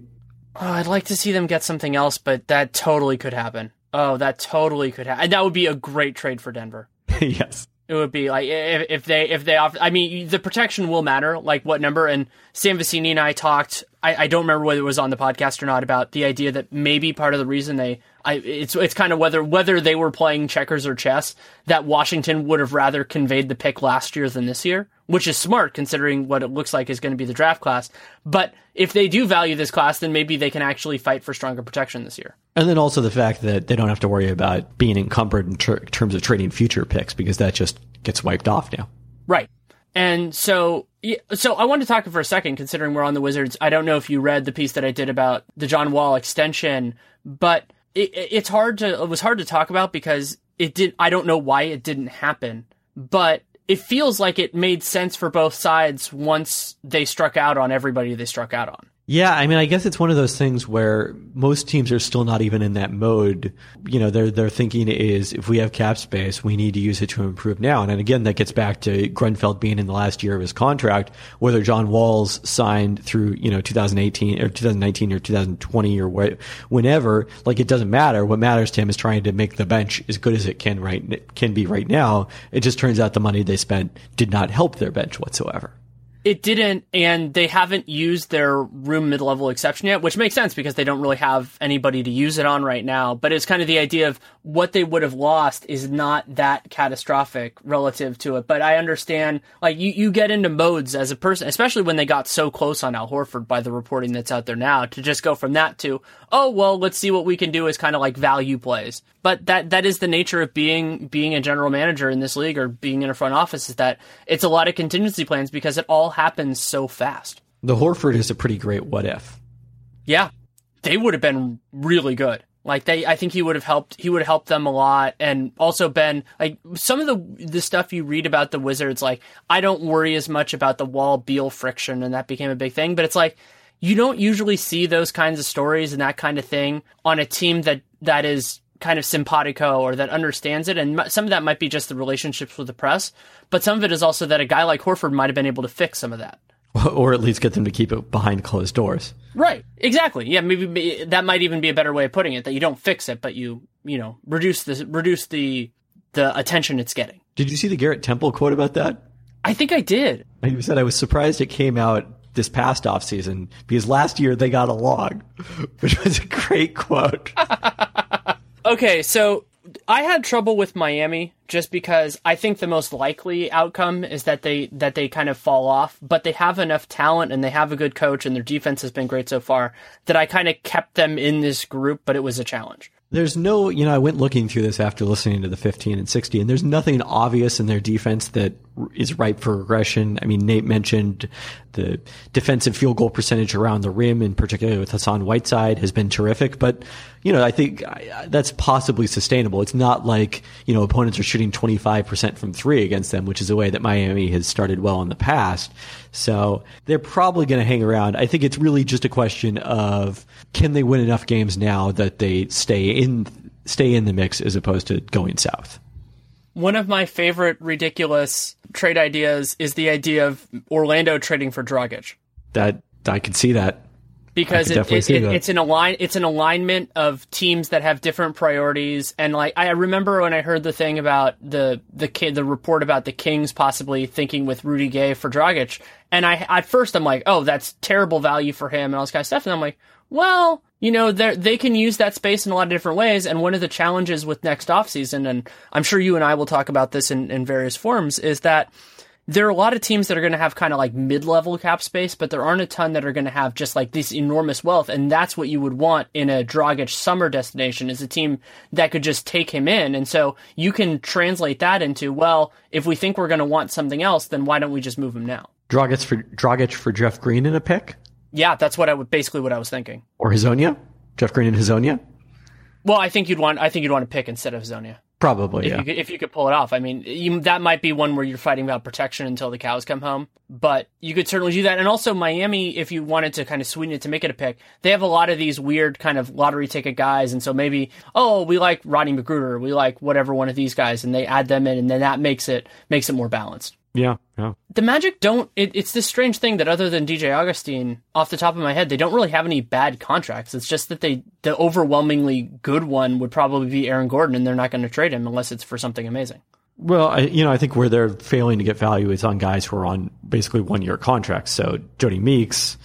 Oh, I'd like to see them get something else, but that totally could happen. Oh, that totally could happen. And that would be a great trade for Denver. yes. It would be like if, if they if they offer. I mean, the protection will matter, like what number. And Sam Vecenie and I talked. I, I don't remember whether it was on the podcast or not about the idea that maybe part of the reason they I, it's it's kind of whether whether they were playing checkers or chess that Washington would have rather conveyed the pick last year than this year, which is smart considering what it looks like is going to be the draft class. But if they do value this class, then maybe they can actually fight for stronger protection this year. And then also the fact that they don't have to worry about being encumbered in ter- terms of trading future picks because that just gets wiped off now. Right. And so, so I want to talk for a second, considering we're on the Wizards. I don't know if you read the piece that I did about the John Wall extension, but it, it's hard to it was hard to talk about because it did. I don't know why it didn't happen, but it feels like it made sense for both sides once they struck out on everybody they struck out on. Yeah, I mean, I guess it's one of those things where most teams are still not even in that mode. You know, their their thinking is if we have cap space, we need to use it to improve now. And again, that gets back to Grunfeld being in the last year of his contract, whether John Wall's signed through you know 2018 or 2019 or 2020 or whenever. Like it doesn't matter. What matters to him is trying to make the bench as good as it can right can be right now. It just turns out the money they spent did not help their bench whatsoever. It didn't, and they haven't used their room mid level exception yet, which makes sense because they don't really have anybody to use it on right now. But it's kind of the idea of what they would have lost is not that catastrophic relative to it. But I understand, like, you, you get into modes as a person, especially when they got so close on Al Horford by the reporting that's out there now, to just go from that to, oh, well, let's see what we can do as kind of like value plays. But that, that is the nature of being, being a general manager in this league or being in a front office is that it's a lot of contingency plans because it all happens so fast. The Horford is a pretty great what if. Yeah. They would have been really good. Like they, I think he would have helped. He would have helped them a lot, and also been like some of the the stuff you read about the Wizards. Like I don't worry as much about the Wall Beal friction, and that became a big thing. But it's like you don't usually see those kinds of stories and that kind of thing on a team that that is kind of simpatico or that understands it. And some of that might be just the relationships with the press, but some of it is also that a guy like Horford might have been able to fix some of that. Or at least get them to keep it behind closed doors. Right. Exactly. Yeah. Maybe that might even be a better way of putting it. That you don't fix it, but you you know reduce the reduce the the attention it's getting. Did you see the Garrett Temple quote about that? I think I did. He said I was surprised it came out this past off season because last year they got along, which was a great quote. okay, so I had trouble with Miami just because I think the most likely outcome is that they that they kind of fall off, but they have enough talent and they have a good coach and their defense has been great so far that I kind of kept them in this group, but it was a challenge. There's no, you know, I went looking through this after listening to the 15 and 60, and there's nothing obvious in their defense that is ripe for regression. I mean, Nate mentioned the defensive field goal percentage around the rim, in particular with Hassan Whiteside, has been terrific. But, you know, I think that's possibly sustainable. It's not like, you know, opponents are shooting 25% from three against them, which is a way that Miami has started well in the past. So they're probably going to hang around. I think it's really just a question of can they win enough games now that they stay in stay in the mix as opposed to going south. One of my favorite ridiculous trade ideas is the idea of Orlando trading for Dragic. That I could see that. Because it, it, it, it's an align it's an alignment of teams that have different priorities. And like I remember when I heard the thing about the the kid the report about the Kings possibly thinking with Rudy Gay for Dragic. And I at first I'm like oh that's terrible value for him. And all this kind of stuff and I'm like well you know they can use that space in a lot of different ways and one of the challenges with next offseason and I'm sure you and I will talk about this in, in various forms is that there are a lot of teams that are going to have kind of like mid-level cap space, but there aren't a ton that are going to have just like this enormous wealth, and that's what you would want in a Dragic summer destination is a team that could just take him in, and so you can translate that into well, if we think we're going to want something else, then why don't we just move him now? Dragic for for Jeff Green in a pick. Yeah, that's what I would basically what I was thinking. Or Hezonja, Jeff Green and Hezonja. Well, I think you'd want I think you'd want to pick instead of Hezonja. Probably, if yeah. You could, if you could pull it off, I mean, you, that might be one where you're fighting about protection until the cows come home. But you could certainly do that. And also, Miami, if you wanted to kind of sweeten it to make it a pick, they have a lot of these weird kind of lottery ticket guys. And so maybe, oh, we like Rodney McGruder, we like whatever one of these guys, and they add them in, and then that makes it makes it more balanced. Yeah, yeah. The Magic don't. It, it's this strange thing that other than DJ Augustin, off the top of my head, they don't really have any bad contracts. It's just that they the overwhelmingly good one would probably be Aaron Gordon, and they're not going to trade him unless it's for something amazing. Well, I, you know, I think where they're failing to get value is on guys who are on basically one year contracts. So Jodie Meeks,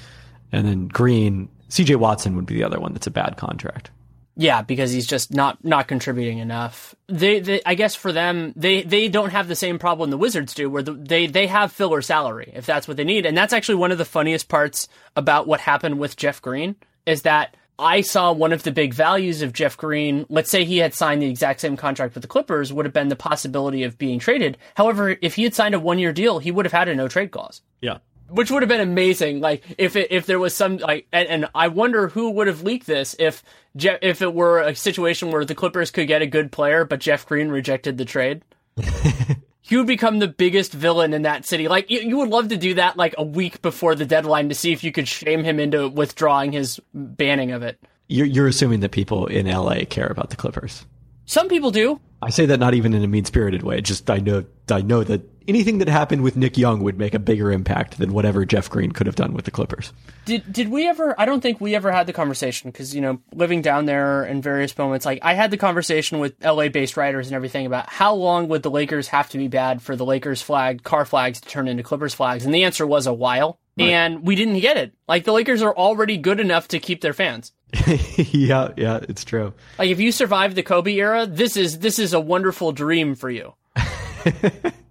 and then Green, C.J. Watson would be the other one that's a bad contract. Yeah, because he's just not not contributing enough. They, they, I guess for them, they they don't have the same problem the Wizards do, where the, they they have filler salary if that's what they need, and that's actually one of the funniest parts about what happened with Jeff Green is that I saw one of the big values of Jeff Green. Let's say he had signed the exact same contract with the Clippers, would have been the possibility of being traded. However, if he had signed a one year deal, he would have had a no trade clause. Yeah which would have been amazing. Like if it, if there was some like, and, and, I wonder who would have leaked this if Je- if it were a situation where the Clippers could get a good player, but Jeff Green rejected the trade. he would become the biggest villain in that city. Like you, you would love to do that like a week before the deadline to see if you could shame him into withdrawing his banning of it. You're, you're assuming that people in LA care about the Clippers. Some people do. I say that not even in a mean spirited way. Just I know I know that anything that happened with Nick Young would make a bigger impact than whatever Jeff Green could have done with the Clippers. Did did we ever? I don't think we ever had the conversation because you know living down there in various moments, like I had the conversation with LA based writers and everything about how long would the Lakers have to be bad for the Lakers flag car flags to turn into Clippers flags, and the answer was a while. Right. And we didn't get it. Like the Lakers are already good enough to keep their fans. yeah, yeah, it's true. Like if you survive the Kobe era, this is this is a wonderful dream for you.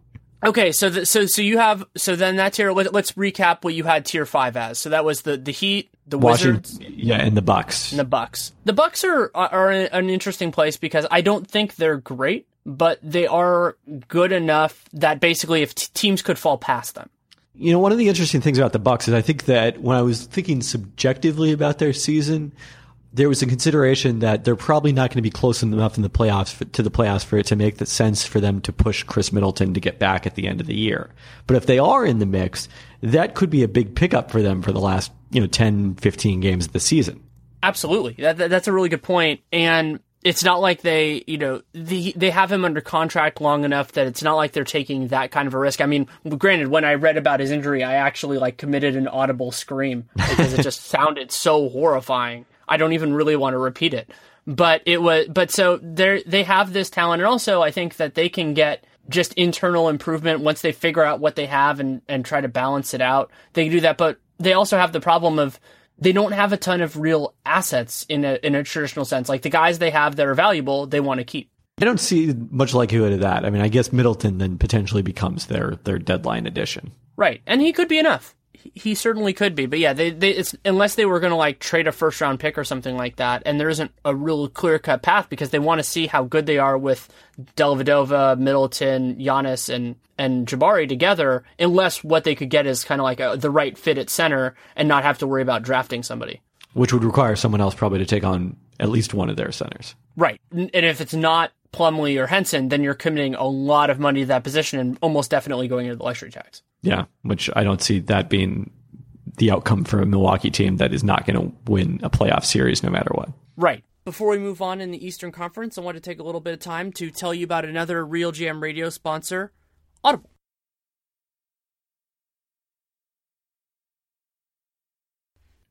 okay, so the, so so you have so then that tier. Let, us recap what you had tier five as. So that was the the Heat, the Washington, Wizards, yeah, and the Bucks. And the Bucks. The Bucks are are an interesting place because I don't think they're great, but they are good enough that basically if t- teams could fall past them. You know, one of the interesting things about the Bucks is I think that when I was thinking subjectively about their season, there was a consideration that they're probably not going to be close enough in the playoffs for, to the playoffs for it to make the sense for them to push Khris Middleton to get back at the end of the year. But if they are in the mix, that could be a big pickup for them for the last, you know, 10, 15 games of the season. Absolutely. That, that, that's a really good point. And it's not like they, you know, the, they have him under contract long enough that it's not like they're taking that kind of a risk. I mean, granted, when I read about his injury, I actually like committed an audible scream because it just sounded so horrifying. I don't even really want to repeat it. But it was, but so they they have this talent, and also I think that they can get just internal improvement once they figure out what they have and and try to balance it out. They can do that, but they also have the problem of they don't have a ton of real assets in a in a traditional sense. Like the guys they have that are valuable, they want to keep. I don't see much likelihood of that. I mean, I guess Middleton then potentially becomes their their deadline addition. Right, and he could be enough he certainly could be. But yeah, they, they it's unless they were going to like trade a first round pick or something like that, and there isn't a real clear cut path because they want to see how good they are with Dellavedova, Middleton, Giannis, and and Jabari together. Unless what they could get is kind of like a, the right fit at center and not have to worry about drafting somebody, which would require someone else probably to take on at least one of their centers. Right, and if it's not Plumlee or Henson, then you're committing a lot of money to that position and almost definitely going into the luxury tax. Yeah, which I don't see that being the outcome for a Milwaukee team that is not going to win a playoff series no matter what. Right. Before we move on in the Eastern Conference, I want to take a little bit of time to tell you about another RealGM radio sponsor, Audible.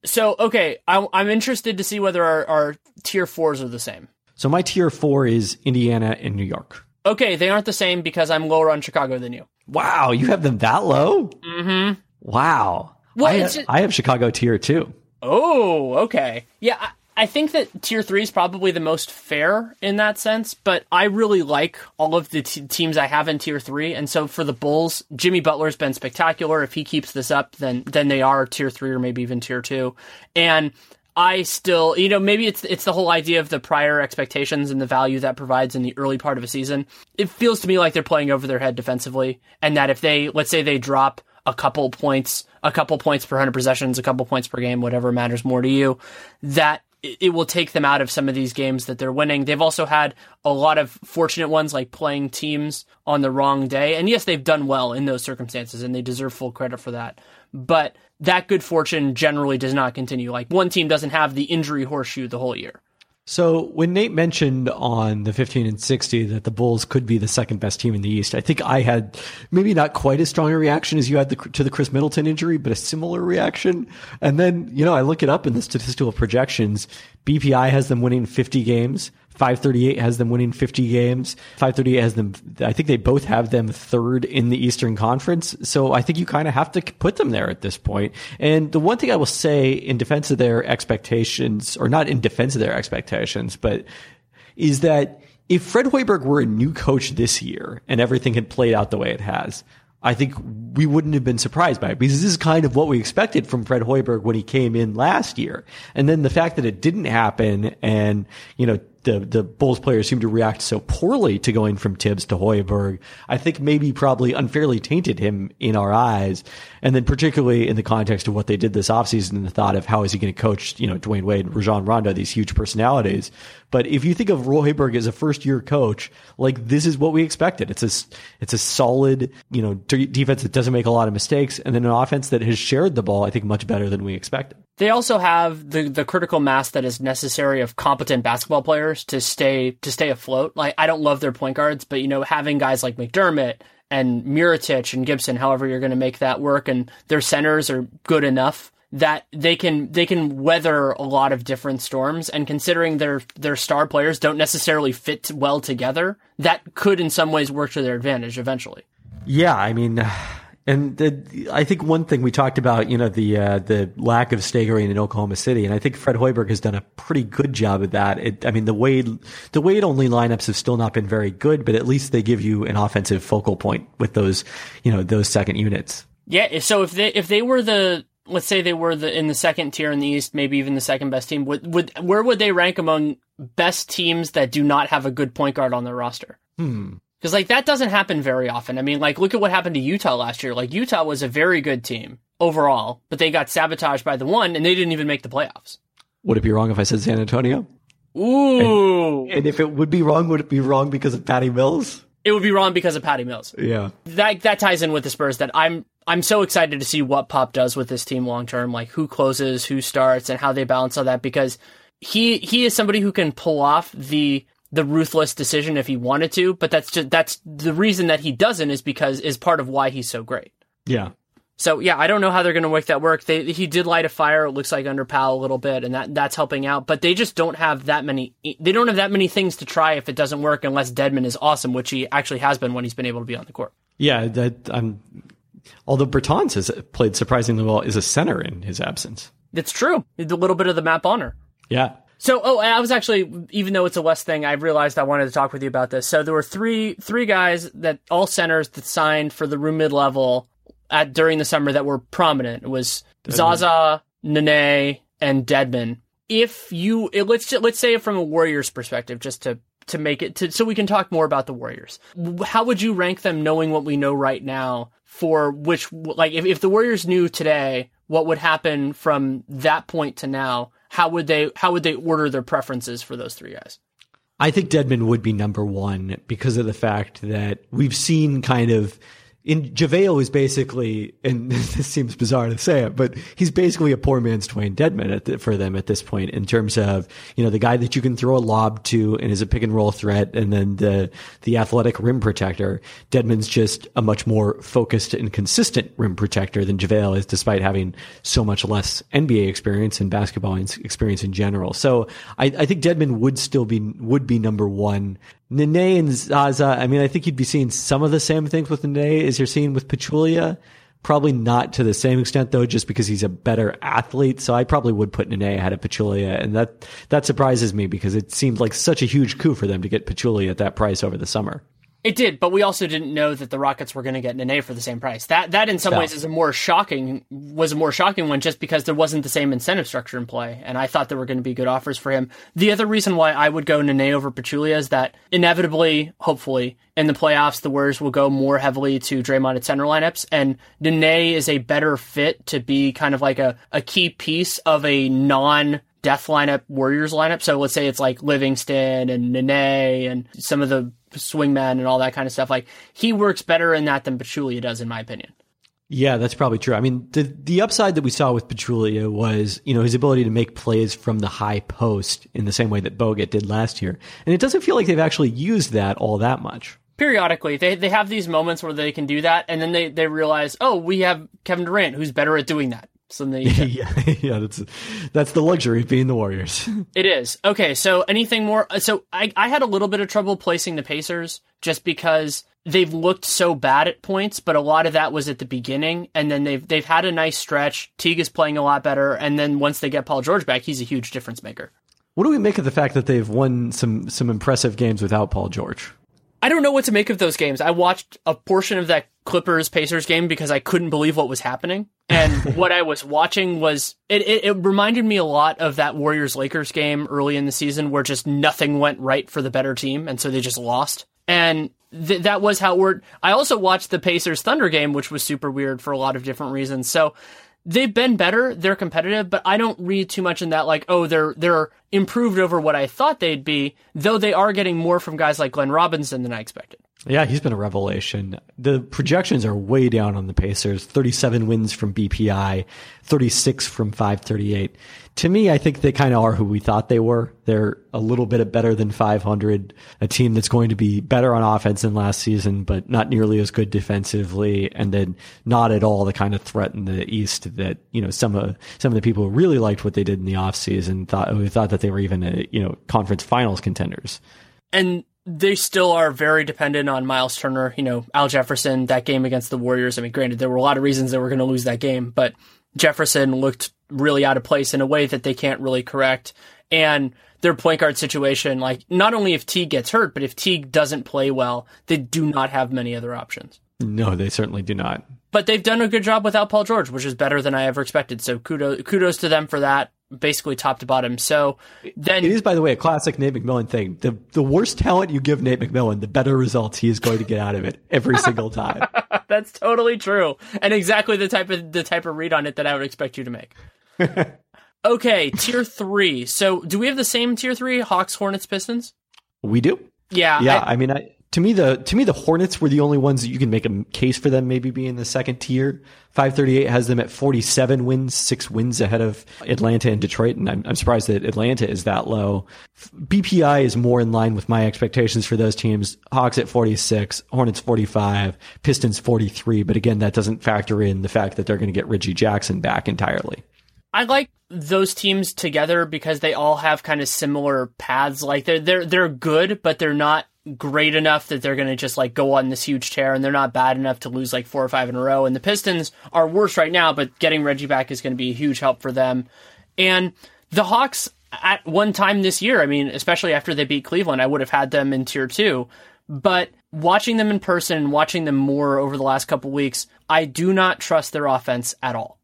So, okay, I, am interested to see whether our, our tier fours are the same. So my tier four is Indiana and New York. Okay, they aren't the same because I'm lower on Chicago than you. Wow, you have them that low? Mm-hmm. Wow. Well, I, just... I have Chicago tier two. Oh, okay. Yeah, I think that tier three is probably the most fair in that sense, but I really like all of the t- teams I have in tier three. And so for the Bulls, Jimmy Butler's been spectacular. If he keeps this up, then, then they are tier three or maybe even tier two. And I still, you know, maybe it's it's the whole idea of the prior expectations and the value that provides in the early part of a season. It feels to me like they're playing over their head defensively, and that if they, let's say, they drop a couple points, a couple points per hundred possessions, a couple points per game, whatever matters more to you, that it will take them out of some of these games that they're winning. They've also had a lot of fortunate ones, like playing teams on the wrong day, and yes, they've done well in those circumstances, and they deserve full credit for that. But that good fortune generally does not continue. Like one team doesn't have the injury horseshoe the whole year. So when Nate mentioned on the 15 and 60 that the Bulls could be the second best team in the East, I think I had maybe not quite as strong a reaction as you had the, to the Khris Middleton injury, but a similar reaction. And then, you know, I look it up in the statistical projections. BPI has them winning 50 games. 538 has them winning 50 games. 538 has them, I think they both have them third in the Eastern Conference. So I think you kind of have to put them there at this point. And the one thing I will say in defense of their expectations, or not in defense of their expectations, but is that if Fred Hoiberg were a new coach this year and everything had played out the way it has, I think we wouldn't have been surprised by it because this is kind of what we expected from Fred Hoiberg when he came in last year. And then the fact that it didn't happen and, you know, the the Bulls players seem to react so poorly to going from Thibs to Hoiberg, I think maybe probably unfairly tainted him in our eyes. And then particularly in the context of what they did this offseason and the thought of how is he going to coach, you know, Dwyane Wade, Rajon Rondo, these huge personalities. But if you think of Hoiberg as a first year coach, like this is what we expected. It's a, it's a solid, you know, defense that doesn't make a lot of mistakes and then an offense that has shared the ball, I think, much better than we expected. They also have the, the critical mass that is necessary of competent basketball players to stay to stay afloat. Like I don't love their point guards, but you know having guys like McDermott and Mirotic and Gibson, however you're going to make that work, and their centers are good enough that they can they can weather a lot of different storms. And considering their their star players don't necessarily fit well together, that could in some ways work to their advantage eventually. Yeah, I mean. And the, I think one thing we talked about, you know, the uh, the lack of staggering in Oklahoma City, and I think Fred Hoiberg has done a pretty good job of that. It, I mean, the Wade the Wade only lineups have still not been very good, but at least they give you an offensive focal point with those, you know, those second units. Yeah. So if they if they were the let's say they were the in the second tier in the East, maybe even the second best team, would would where would they rank among best teams that do not have a good point guard on their roster? Hmm. Because like that doesn't happen very often. I mean, like look at what happened to Utah last year. Like Utah was a very good team overall, but they got sabotaged by the one, and they didn't even make the playoffs. Would it be wrong if I said San Antonio? Ooh. And, and if it would be wrong, would it be wrong because of Patty Mills? It would be wrong because of Patty Mills. Yeah. That that ties in with the Spurs that I'm I'm so excited to see what Pop does with this team long term, like who closes, who starts, and how they balance all that because he he is somebody who can pull off the the ruthless decision if he wanted to, but that's just that's the reason that he doesn't is because is part of why he's so great. Yeah. So yeah, I don't know how they're going to make that work. They he did light a fire. It looks like under Pau a little bit, and that that's helping out. But they just don't have that many. They don't have that many things to try if it doesn't work, unless Dedmon is awesome, which he actually has been when he's been able to be on the court. Yeah, that um, although Bertans has played surprisingly well is a center in his absence. It's true. a little bit of the map honor. Yeah. So, oh, I was actually, even though it's a West thing, I realized I wanted to talk with you about this. So there were three three guys that all centers that signed for the room mid level at during the summer that were prominent. It was Dedmon. Zaza, Nene, and Dedmon. If you let's let's say it from a Warriors perspective, just to to make it to so we can talk more about the Warriors. How would you rank them, knowing what we know right now? For which, like, if if the Warriors knew today what would happen from that point to now, how would they how would they order their preferences for those three guys? I think Dedmon would be number one because of the fact that we've seen kind of in JaVale is basically, and this seems bizarre to say it, but he's basically a poor man's Dewayne Dedmon the, for them at this point in terms of, you know, the guy that you can throw a lob to and is a pick and roll threat and then the, the athletic rim protector. Dedmon's just a much more focused and consistent rim protector than JaVale is despite having so much less NBA experience and basketball experience in general. So I, I think Dedmon would still be, would be number one. Nene and Zaza, I mean, I think you'd be seeing some of the same things with Nene as you're seeing with Pachulia, Probably not to the same extent though, just because he's a better athlete. So I probably would put Nene ahead of Pachulia, and that that surprises me because it seemed like such a huge coup for them to get Pachulia at that price over the summer. It did, but we also didn't know that the Rockets were going to get Nene for the same price. That that in some ways is a more shocking was a more shocking one just because there wasn't the same incentive structure in play, and I thought there were going to be good offers for him. The other reason why I would go Nene over Pachulia is that inevitably, hopefully, in the playoffs, the Warriors will go more heavily to Draymond at center lineups, and Nene is a better fit to be kind of like a, a key piece of a non death lineup Warriors lineup. So let's say it's like Livingston and Nene and some of the swingman and all that kind of stuff. Like he works better in that than Pachulia does, in my opinion. Yeah, that's probably true. I mean, the the upside that we saw with Pachulia was, you know, his ability to make plays from the high post in the same way that Bogut did last year. And it doesn't feel like they've actually used that all that much. Periodically, they they have these moments where they can do that, and then they, they realize, oh, we have Kevin Durant who's better at doing that. So they yeah, yeah, that's that's the luxury of being the Warriors. it is okay. So anything more? Uh, so I I had a little bit of trouble placing the Pacers just because they've looked so bad at points, but a lot of that was at the beginning, and then they've they've had a nice stretch. Teague is playing a lot better, and then once they get Paul George back, he's a huge difference maker. What do we make of the fact that they've won some some impressive games without Paul George? I don't know what to make of those games. I watched a portion of that Clippers Pacers game because I couldn't believe what was happening. And what I was watching was it, it, it, reminded me a lot of that Warriors Lakers game early in the season where just nothing went right for the better team. And so they just lost. And th- that was how we're. I also watched the Pacers Thunder game, which was super weird for a lot of different reasons. So they've been better. They're competitive, but I don't read too much in that. Like, oh, they're they're improved over what I thought they'd be. Though they are getting more from guys like Glenn Robinson than I expected. Yeah, he's been a revelation. The projections are way down on the Pacers. 37 wins from BPI, 36 from 538. To me, I think they kind of are who we thought they were. They're a little bit better than 500, a team that's going to be better on offense than last season, but not nearly as good defensively, and then not at all the kind of threat in the East that, you know, some of, some of the people who really liked what they did in the offseason thought, thought that they were even, a, you know, conference finals contenders. And they still are very dependent on Miles Turner. You know, Al Jefferson, that game against the Warriors. I mean, granted, there were a lot of reasons they were going to lose that game, but Jefferson looked really out of place in a way that they can't really correct. And their point guard situation, like, not only if Teague gets hurt, but if Teague doesn't play well, they do not have many other options. No, they certainly do not. But they've done a good job without Paul George, which is better than I ever expected. So kudos, kudos to them for that basically top to bottom. So then it is, by the way, a classic Nate McMillan thing. The the worse talent you give Nate McMillan, the better results he is going to get out of it every single time. That's totally true, and exactly the type of the type of read on it that I would expect you to make. okay, tier three. So do we have the same tier three? Hawks, Hornets, Pistons. We do. Yeah. Yeah. I, I mean, I to me the to me the Hornets were the only ones that you can make a case for them maybe being the second tier. 538 has them at 47 wins, six wins ahead of Atlanta and Detroit, and I'm, I'm surprised that Atlanta is that low. BPI is more in line with my expectations for those teams. Hawks at 46, Hornets 45, Pistons 43, but again, that doesn't factor in the fact that they're going to get Reggie Jackson back entirely. I like those teams together because they all have kind of similar paths. Like they're they're they're good, but they're not great enough that they're going to just like go on this huge tear and they're not bad enough to lose like four or five in a row. And the Pistons are worse right now, but getting Reggie back is going to be a huge help for them. And the Hawks at one time this year, I mean, especially after they beat Cleveland, I would have had them in tier two. But watching them in person and watching them more over the last couple weeks, I do not trust their offense at all.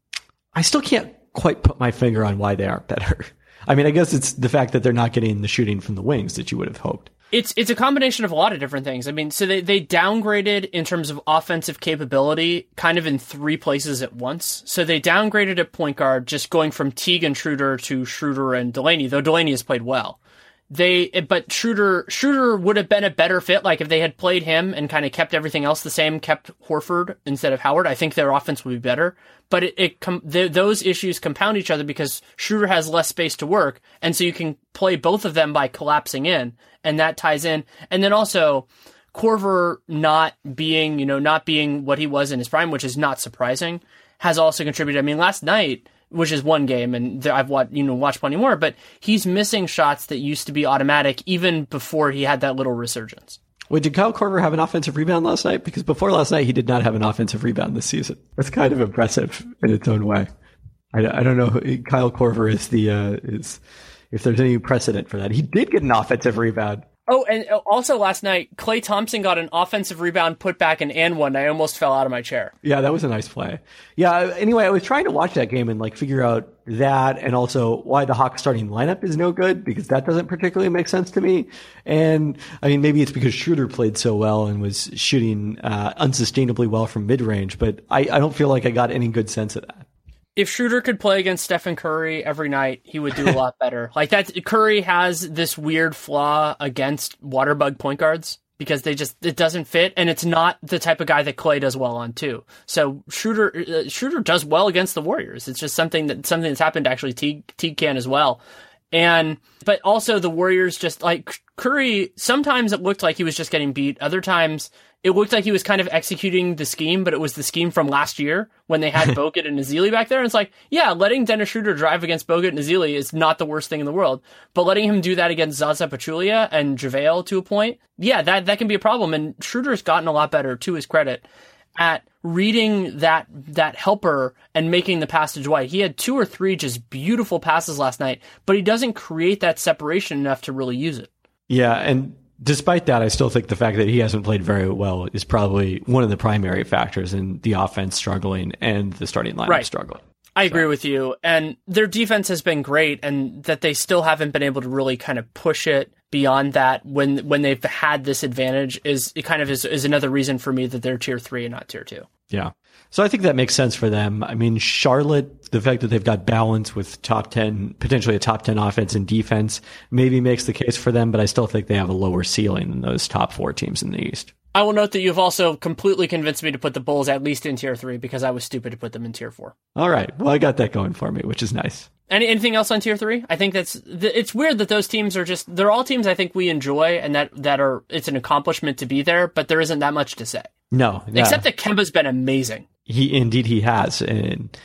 I still can't quite put my finger on why they aren't better. I mean, I guess it's the fact that they're not getting the shooting from the wings that you would have hoped. It's it's a combination of a lot of different things. I mean, so they, they downgraded in terms of offensive capability kind of in three places at once. So they downgraded at point guard, just going from Teague and Schroeder to Schroeder and Delaney, though Delaney has played well. They but Schroeder Schroeder would have been a better fit, like if they had played him and kind of kept everything else the same, kept Horford instead of Howard. I think their offense would be better. But it, it com- those issues compound each other because Schroeder has less space to work, and so you can play both of them by collapsing in and that ties in. And then also Korver not being, you know, not being what he was in his prime, which is not surprising, has also contributed. I mean, last night, which is one game, and I've watched, you know, watched plenty more, but he's missing shots that used to be automatic even before he had that little resurgence. Wait, did Kyle Korver have an offensive rebound last night? Because before last night, he did not have an offensive rebound this season. That's kind of impressive in its own way. I, I don't know. Who, Kyle Korver is the uh, is if there's any precedent for that. He did get an offensive rebound. Oh, and uh, also last night, Klay Thompson got an offensive rebound, put back an and one. I almost fell out of my chair. Yeah, that was a nice play. Yeah. Anyway, I was trying to watch that game and like figure out that, and also why the Hawks starting lineup is no good because that doesn't particularly make sense to me. And I mean, maybe it's because Schroeder played so well and was shooting uh, unsustainably well from mid range, but I, I don't feel like I got any good sense of that if Schroeder could play against Stephen Curry every night, he would do a lot better. like that, Curry has this weird flaw against waterbug point guards because they just it doesn't fit, and it's not the type of guy that Klay does well on too. So Schroeder uh, Schroeder does well against the Warriors. It's just something that something that's happened to actually Teague, Teague can as well. And but also the Warriors just like Curry. Sometimes it looked like he was just getting beat. Other times it looked like he was kind of executing the scheme, but it was the scheme from last year when they had Bogut and Ezeli back there. And it's like, yeah, letting Dennis Schroeder drive against Bogut and Ezeli is not the worst thing in the world. But letting him do that against Zaza Pachulia and JaVale to a point, yeah, that, that can be a problem. And Schroeder's gotten a lot better, to his credit, at reading that that helper and making the passage wide. He had two or three just beautiful passes last night, but he doesn't create that separation enough to really use it. Yeah, and despite that, I still think the fact that he hasn't played very well is probably one of the primary factors in the offense struggling and the starting lineup right. struggling. I agree with you. And their defense has been great and that they still haven't been able to really kind of push it beyond that when when they've had this advantage is it kind of is, is another reason for me that they're tier three and not tier two. Yeah. So I think that makes sense for them. I mean, Charlotte, the fact that they've got balance with top 10, potentially a top 10 offense and defense maybe makes the case for them, but I still think they have a lower ceiling than those top four teams in the East. I will note that you've also completely convinced me to put the Bulls at least in tier three because I was stupid to put them in tier four. All right. Well, I got that going for me, which is nice. Any, anything else on tier three? I think that's it's weird that those teams are just they're all teams I think we enjoy and that that are it's an accomplishment to be there, but there isn't that much to say. No, no. except that Kemba's been amazing. He indeed he has, and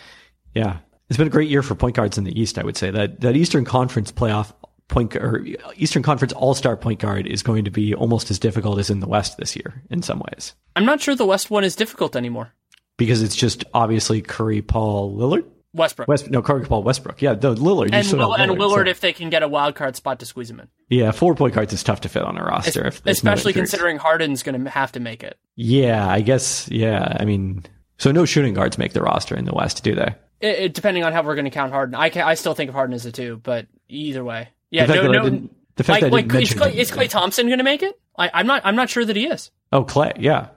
yeah, it's been a great year for point guards in the East. I would say that that Eastern Conference playoff point or Eastern Conference All Star point guard is going to be almost as difficult as in the West this year in some ways. I'm not sure the West one is difficult anymore because it's just obviously Curry, Paul, Lillard. Westbrook. West, no, Curry, Paul, Westbrook. Yeah, the Lillard. And, Will, Lillard, and Lillard so. if they can get a wild card spot to squeeze him in. Yeah, four point guards is tough to fit on a roster. Es- especially no considering Harden's going to have to make it. Yeah, I guess. Yeah, I mean, so no shooting guards make the roster in the West, do they? It, it, depending on how we're going to count Harden, I can, I still think of Harden as a two, but either way, yeah, no, no. The fact like, like is, Klay, is Klay Thompson going to make it? I, I'm not. I'm not sure that he is. Oh, Klay. yeah.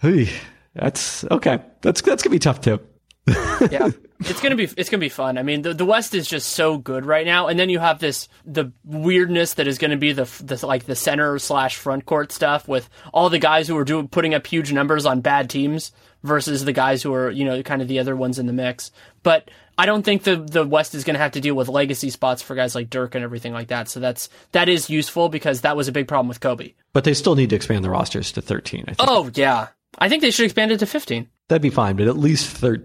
Hey, that's okay. That's that's gonna be tough too. yeah, it's gonna be it's gonna be fun. I mean, the the West is just so good right now, and then you have this the weirdness that is gonna be the the like the center slash front court stuff with all the guys who are doing putting up huge numbers on bad teams versus the guys who are you know kind of the other ones in the mix. But I don't think the the West is going to have to deal with legacy spots for guys like Dirk and everything like that. So that's that is useful because that was a big problem with Kobe. But they still need to expand the rosters to 13. I think. Oh yeah, I think they should expand it to 15. That'd be fine, but at least thir-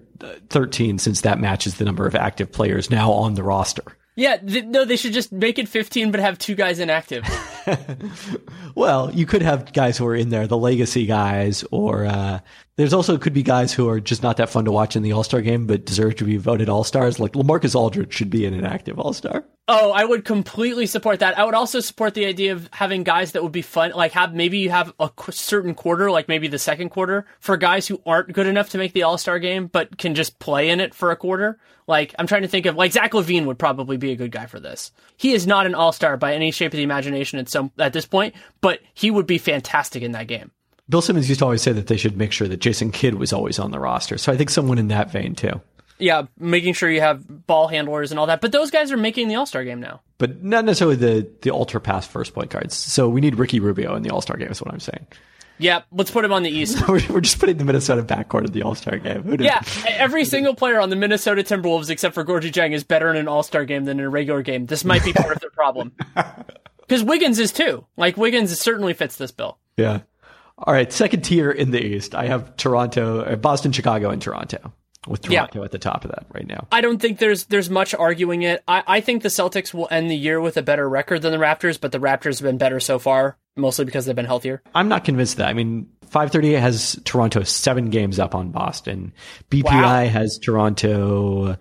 13 since that matches the number of active players now on the roster. Yeah, th- no, they should just make it 15 but have two guys inactive. well, you could have guys who are in there, the legacy guys, or uh, there's also could be guys who are just not that fun to watch in the All Star game, but deserve to be voted All Stars. Like LaMarcus Aldridge should be an inactive All Star. Oh, I would completely support that. I would also support the idea of having guys that would be fun. Like have maybe you have a certain quarter, like maybe the second quarter, for guys who aren't good enough to make the All Star game, but can just play in it for a quarter. Like I'm trying to think of like Zach LaVine would probably be a good guy for this. He is not an All Star by any shape of the imagination at some at this point, but he would be fantastic in that game. Bill Simmons used to always say that they should make sure that Jason Kidd was always on the roster. So I think someone in that vein too. Yeah, making sure you have ball handlers and all that. But those guys are making the All Star game now. But not necessarily the the ultra pass first point guards. So we need Ricky Rubio in the All Star game. Is what I'm saying. Yeah, let's put him on the East. we're, just putting the Minnesota backcourt in the All Star game. Yeah, every single player on the Minnesota Timberwolves except for Gorgui Dieng is better in an All Star game than in a regular game. This might be part of their problem. Because Wiggins is too. Like Wiggins certainly fits this bill. Yeah. All right, second tier in the East, I have Toronto, uh, Boston, Chicago, and Toronto. With Toronto yeah. at the top of that right now. I don't think there's there's much arguing it. I, I think the Celtics will end the year with a better record than the Raptors, but the Raptors have been better so far. mostly because they've been healthier? I'm not convinced of that. I mean, 538 has Toronto seven games up on Boston. BPI wow. has Toronto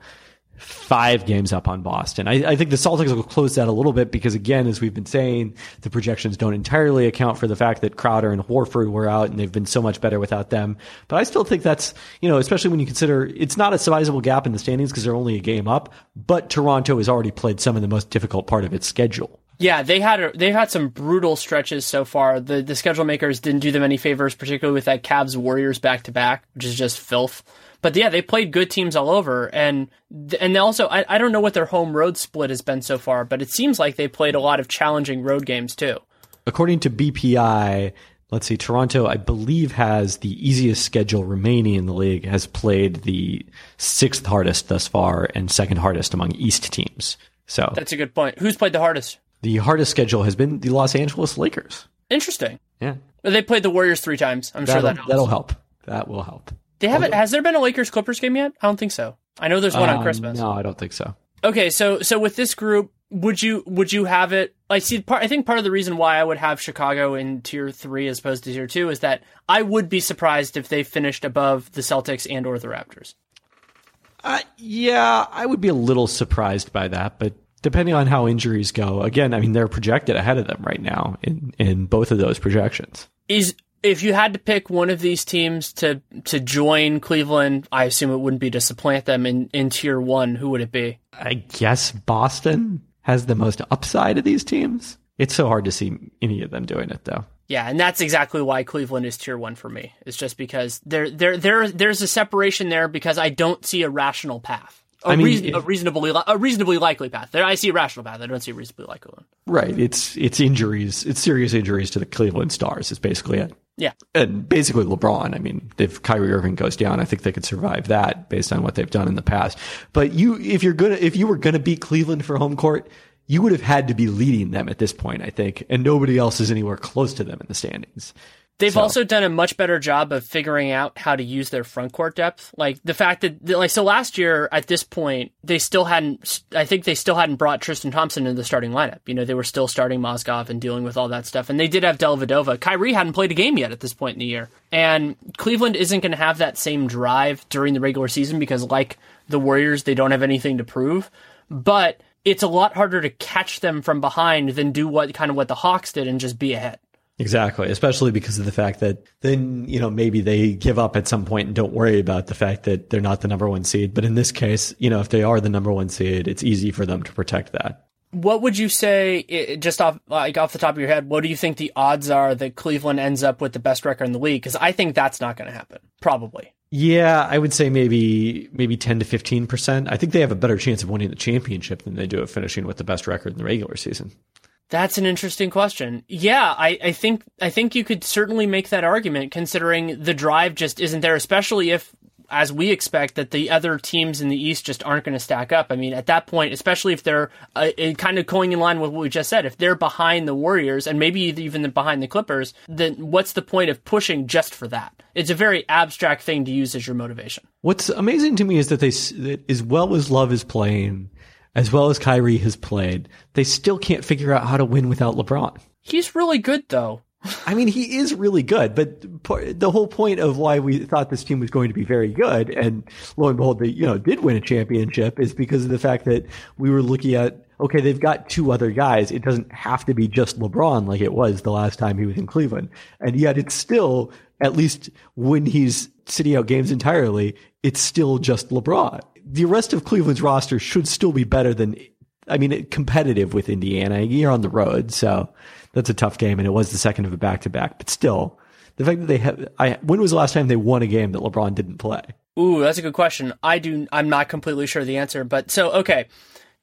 five games up on Boston. I, I, think the Celtics will close that a little bit because, again, as we've been saying, the projections don't entirely account for the fact that Crowder and Horford were out and they've been so much better without them. But I still think that's, you know, especially when you consider it's not a sizable gap in the standings because they're only a game up, but Toronto has already played some of the most difficult part of its schedule. Yeah, they had a, they've had some brutal stretches so far. The the schedule makers didn't do them any favors, particularly with that Cavs Warriors back to back, which is just filth. But yeah, they played good teams all over, and and also I, I don't know what their home road split has been so far, but it seems like they played a lot of challenging road games too. According to BPI, let's see, Toronto I believe has the easiest schedule remaining in the league, has played the sixth hardest thus far and second hardest among East teams. So that's a good point. Who's played the hardest? The hardest schedule has been the Los Angeles Lakers. Interesting. Yeah. They played the Warriors three times. I'm that'll, sure that helps. that'll help. That will help. They haven't. Has there been a Lakers Clippers game yet? I don't think so. I know there's one on um, Christmas. No, I don't think so. Okay, so so with this group, would you would you have it? I see. Part, I think part of the reason why I would have Chicago in tier three as opposed to tier two is that I would be surprised if they finished above the Celtics and or the Raptors. Uh, yeah, I would be a little surprised by that, but depending on how injuries go, again, I mean, they're projected ahead of them right now in in both of those projections. Is if you had to pick one of these teams to to join Cleveland, I assume it wouldn't be to supplant them in, in tier one. Who would it be? I guess Boston has the most upside of these teams. It's so hard to see any of them doing it though. Yeah, and that's exactly why Cleveland is tier one for me. It's just because there there there there's a separation there because I don't see a rational path. A, I mean, reason, a reasonably a reasonably likely path. There, I see a rational path. I don't see a reasonably likely one. Right. It's it's injuries. It's serious injuries to the Cleveland Stars. Is basically it. Yeah. And basically LeBron. I mean, if Kyrie Irving goes down, I think they could survive that based on what they've done in the past. But you, if you're gonna, if you were gonna beat Cleveland for home court, you would have had to be leading them at this point, I think, and nobody else is anywhere close to them in the standings. They've so. also done a much better job of figuring out how to use their front court depth. Like the fact that, like, so last year at this point, they still hadn't, I think they still hadn't brought Tristan Thompson into the starting lineup. You know, they were still starting Mozgov and dealing with all that stuff. And they did have Dellavedova. Kyrie hadn't played a game yet at this point in the year. And Cleveland isn't going to have that same drive during the regular season because, like the Warriors, they don't have anything to prove. But it's a lot harder to catch them from behind than do what kind of what the Hawks did and just be ahead. Exactly, especially because of the fact that then, you know, maybe they give up at some point and don't worry about the fact that they're not the number one seed. But in this case, you know, if they are the number one seed, it's easy for them to protect that. What would you say, just off like off the top of your head, what do you think the odds are that Cleveland ends up with the best record in the league? Because I think that's not going to happen, probably. Yeah, I would say maybe maybe ten to fifteen percent. I think they have a better chance of winning the championship than they do of finishing with the best record in the regular season. That's an interesting question. Yeah, I, I think I think you could certainly make that argument considering the drive just isn't there, especially if as we expect that the other teams in the East just aren't going to stack up. I mean, at that point, especially if they're uh, kind of going in line with what we just said, if they're behind the Warriors and maybe even behind the Clippers, then what's the point of pushing just for that? It's a very abstract thing to use as your motivation. What's amazing to me is that they, that as well as Love is playing, as well as Kyrie has played, they still can't figure out how to win without LeBron. He's really good, though. I mean, he is really good, but the whole point of why we thought this team was going to be very good, and lo and behold, they you know did win a championship, is because of the fact that we were looking at okay, they've got two other guys. It doesn't have to be just LeBron like it was the last time he was in Cleveland, and yet it's still at least when he's sitting out games entirely, it's still just LeBron the rest of Cleveland's roster should still be better than, I mean, competitive with Indiana. You're on the road, so that's a tough game, and it was the second of a back to back. But still, the fact that they have, I, when was the last time they won a game that LeBron didn't play? Ooh, that's a good question. I do. I'm not completely sure the answer, but so okay.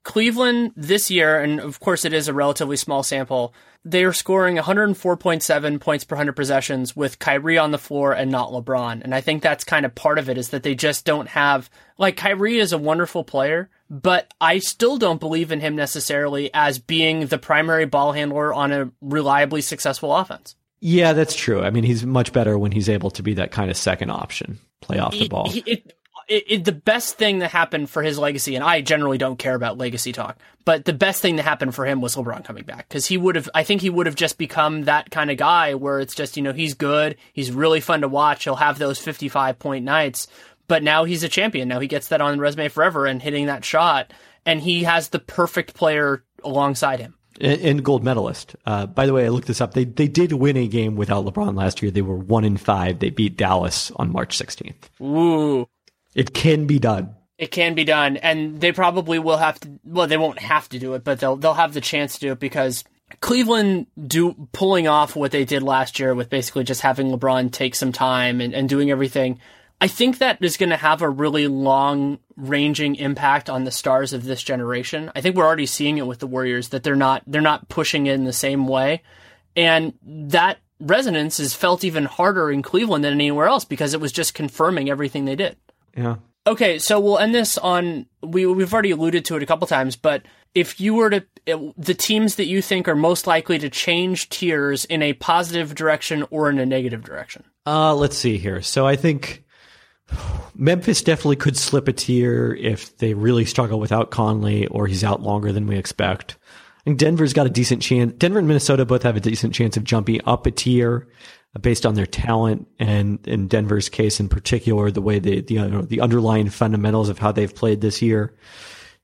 Cleveland this year, and of course it is a relatively small sample, they are scoring 104.7 points per 100 possessions with Kyrie on the floor and not LeBron. And I think that's kind of part of it is that they just don't have, like, Kyrie is a wonderful player, but I still don't believe in him necessarily as being the primary ball handler on a reliably successful offense. Yeah, that's true. I mean, he's much better when he's able to be that kind of second option, play off the ball. He, it, it, it, the best thing that happened for his legacy, and I generally don't care about legacy talk, but the best thing that happened for him was LeBron coming back because he would have, I think he would have just become that kind of guy where it's just, you know, he's good, he's really fun to watch, he'll have those 55 point nights, but now he's a champion. Now he gets that on the resume forever and hitting that shot, and he has the perfect player alongside him. And, gold medalist. Uh, by the way, I looked this up. They they did win a game without LeBron last year. They were one in five. They beat Dallas on March 16th. Ooh, it can be done. It can be done, and they probably will have to. Well, they won't have to do it, but they'll they'll have the chance to do it because Cleveland do pulling off what they did last year with basically just having LeBron take some time and, and doing everything. I think that is going to have a really long ranging impact on the stars of this generation. I think we're already seeing it with the Warriors that they're not they're not pushing it in the same way, and that resonance is felt even harder in Cleveland than anywhere else because it was just confirming everything they did. Yeah. Okay, so we'll end this on we we've already alluded to it a couple times, but if you were to the teams that you think are most likely to change tiers in a positive direction or in a negative direction. Uh, let's see here. So I think Memphis definitely could slip a tier if they really struggle without Conley or he's out longer than we expect. I think Denver's got a decent chance. Denver and Minnesota both have a decent chance of jumping up a tier based on their talent and in Denver's case in particular, the way they, the, you know, the underlying fundamentals of how they've played this year.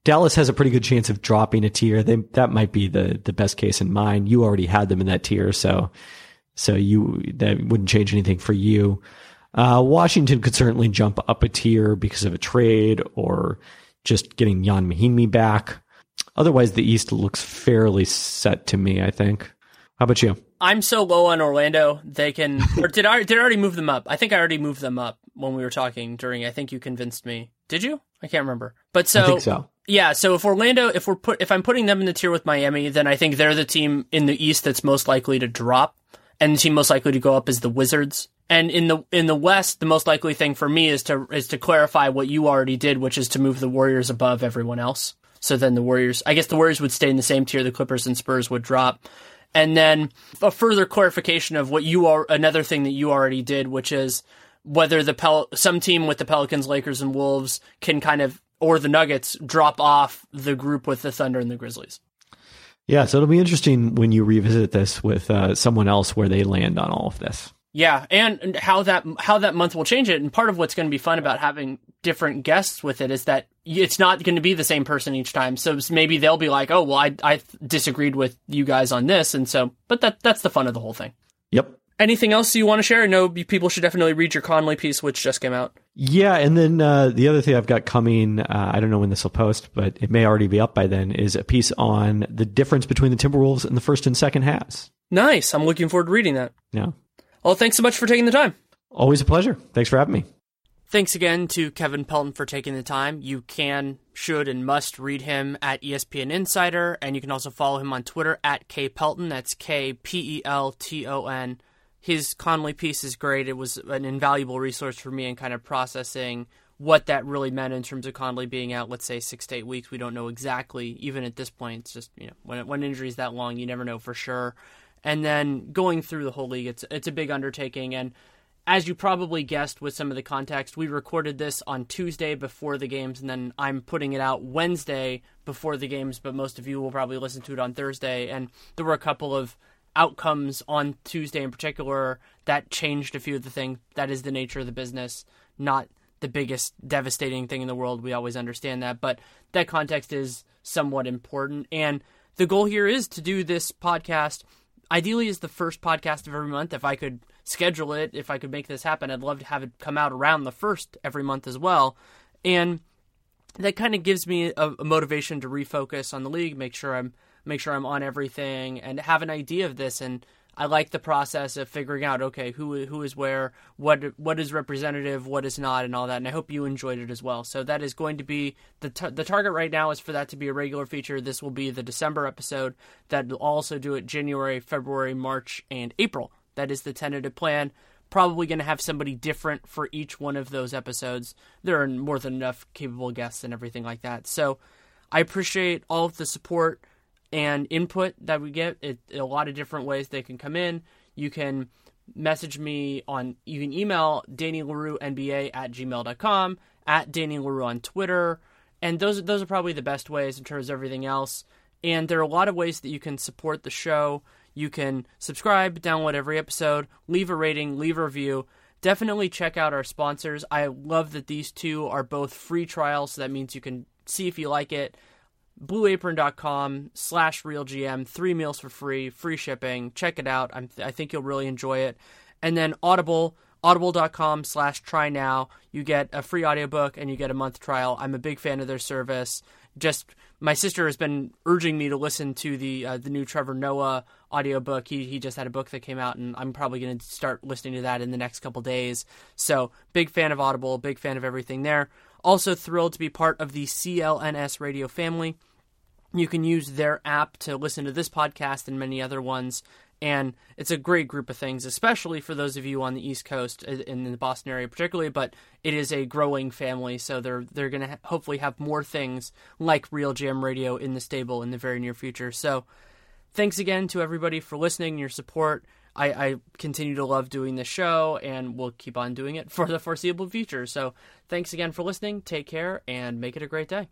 Dallas has a pretty good chance of dropping a tier. They, that might be the, the best case in mind. You already had them in that tier. So, so you, that wouldn't change anything for you. Uh, Washington could certainly jump up a tier because of a trade or just getting Ian Mahinmi back. Otherwise, the East looks fairly set to me, I think. How about you? I'm so low on Orlando. They can, or did I did I already move them up? I think I already moved them up when we were talking during. I think you convinced me. Did you? I can't remember. But so, I think so. Yeah. So if Orlando, if we're put, if I'm putting them in the tier with Miami, then I think they're the team in the East that's most likely to drop, and the team most likely to go up is the Wizards. And in the in the West, the most likely thing for me is to is to clarify what you already did, which is to move the Warriors above everyone else. So then the Warriors, I guess the Warriors would stay in the same tier. The Clippers and Spurs would drop. And then a further clarification of what you are, another thing that you already did, which is whether the Pel- some team with the Pelicans, Lakers, and Wolves can kind of, or the Nuggets drop off the group with the Thunder and the Grizzlies. Yeah, so it'll be interesting when you revisit this with uh, someone else where they land on all of this. Yeah, and how that how that month will change it. And part of what's going to be fun about having different guests with it is that it's not going to be the same person each time. So maybe they'll be like, "Oh, well, I I disagreed with you guys on this," and so, but that that's the fun of the whole thing. Yep. Anything else you want to share? I know people should definitely read your Conley piece, which just came out. Yeah, and then uh, the other thing I've got coming, uh, I don't know when this will post, but it may already be up by then, is a piece on the difference between the Timberwolves and the first and second halves. Nice. I'm looking forward to reading that. Yeah. Well, thanks so much for taking the time. Always a pleasure. Thanks for having me. Thanks again to Kevin Pelton for taking the time. You can, should, and must read him at ESPN Insider, and you can also follow him on Twitter at K Pelton. That's K P E L T O N. His Conley piece is great. It was an invaluable resource for me in kind of processing what that really meant in terms of Conley being out, let's say six to eight weeks. We don't know exactly, even at this point. It's just you know when when injury is that long, you never know for sure and then going through the whole league it's it's a big undertaking. And as you probably guessed with some of the context we recorded this on Tuesday before the games and then I'm putting it out Wednesday before the games but most of you will probably listen to it on Thursday. And there were a couple of outcomes on Tuesday in particular that changed a few of the things. That is the nature of the business not the biggest devastating thing in the world. We always understand that but that context is somewhat important. And the goal here is to do this podcast ideally is the first podcast of every month. If I could schedule it, if I could make this happen, I'd love to have it come out around the first every month as well. And that kind of gives me a, a motivation to refocus on the league, make sure I'm make sure I'm on everything, and have an idea of this and I like the process of figuring out okay who who is where, what what is representative, what is not, and all that. And I hope you enjoyed it as well. So that is going to be the t- the target right now is for that to be a regular feature. This will be the December episode. That will also do it January, February, March, and April. That is the tentative plan. Probably going to have somebody different for each one of those episodes. There are more than enough capable guests and everything like that. So I appreciate all of the support and input that we get. It, a lot of different ways they can come in. You can message me on, you can email Danny Leroux NBA at gmail.com. at Danny Leroux on Twitter. And those those are probably the best ways in terms of everything else. And there are a lot of ways that you can support the show. You can subscribe, download every episode, leave a rating, leave a review. Definitely check out our sponsors. I love that these two are both free trials, so that means you can see if you like it. BlueApron.com slash RealGM, three meals for free, free shipping. Check it out. I'm, I think you'll really enjoy it. And then Audible, audible.com slash try now. You get a free audiobook and you get a month trial. I'm a big fan of their service. Just my sister has been urging me to listen to the uh, the new Trevor Noah audiobook. He he just had a book that came out and I'm probably going to start listening to that in the next couple days. So, big fan of Audible, big fan of everything there. Also thrilled to be part of the CLNS radio family. You can use their app to listen to this podcast and many other ones and it's a great group of things, especially for those of you on the East Coast uh, in the Boston area, particularly. But it is a growing family, so they're they're going to ha- hopefully have more things like RealGM Radio in the stable in the very near future. So, thanks again to everybody for listening your support. I, I continue to love doing this show, and we'll keep on doing it for the foreseeable future. So, thanks again for listening. Take care, and make it a great day.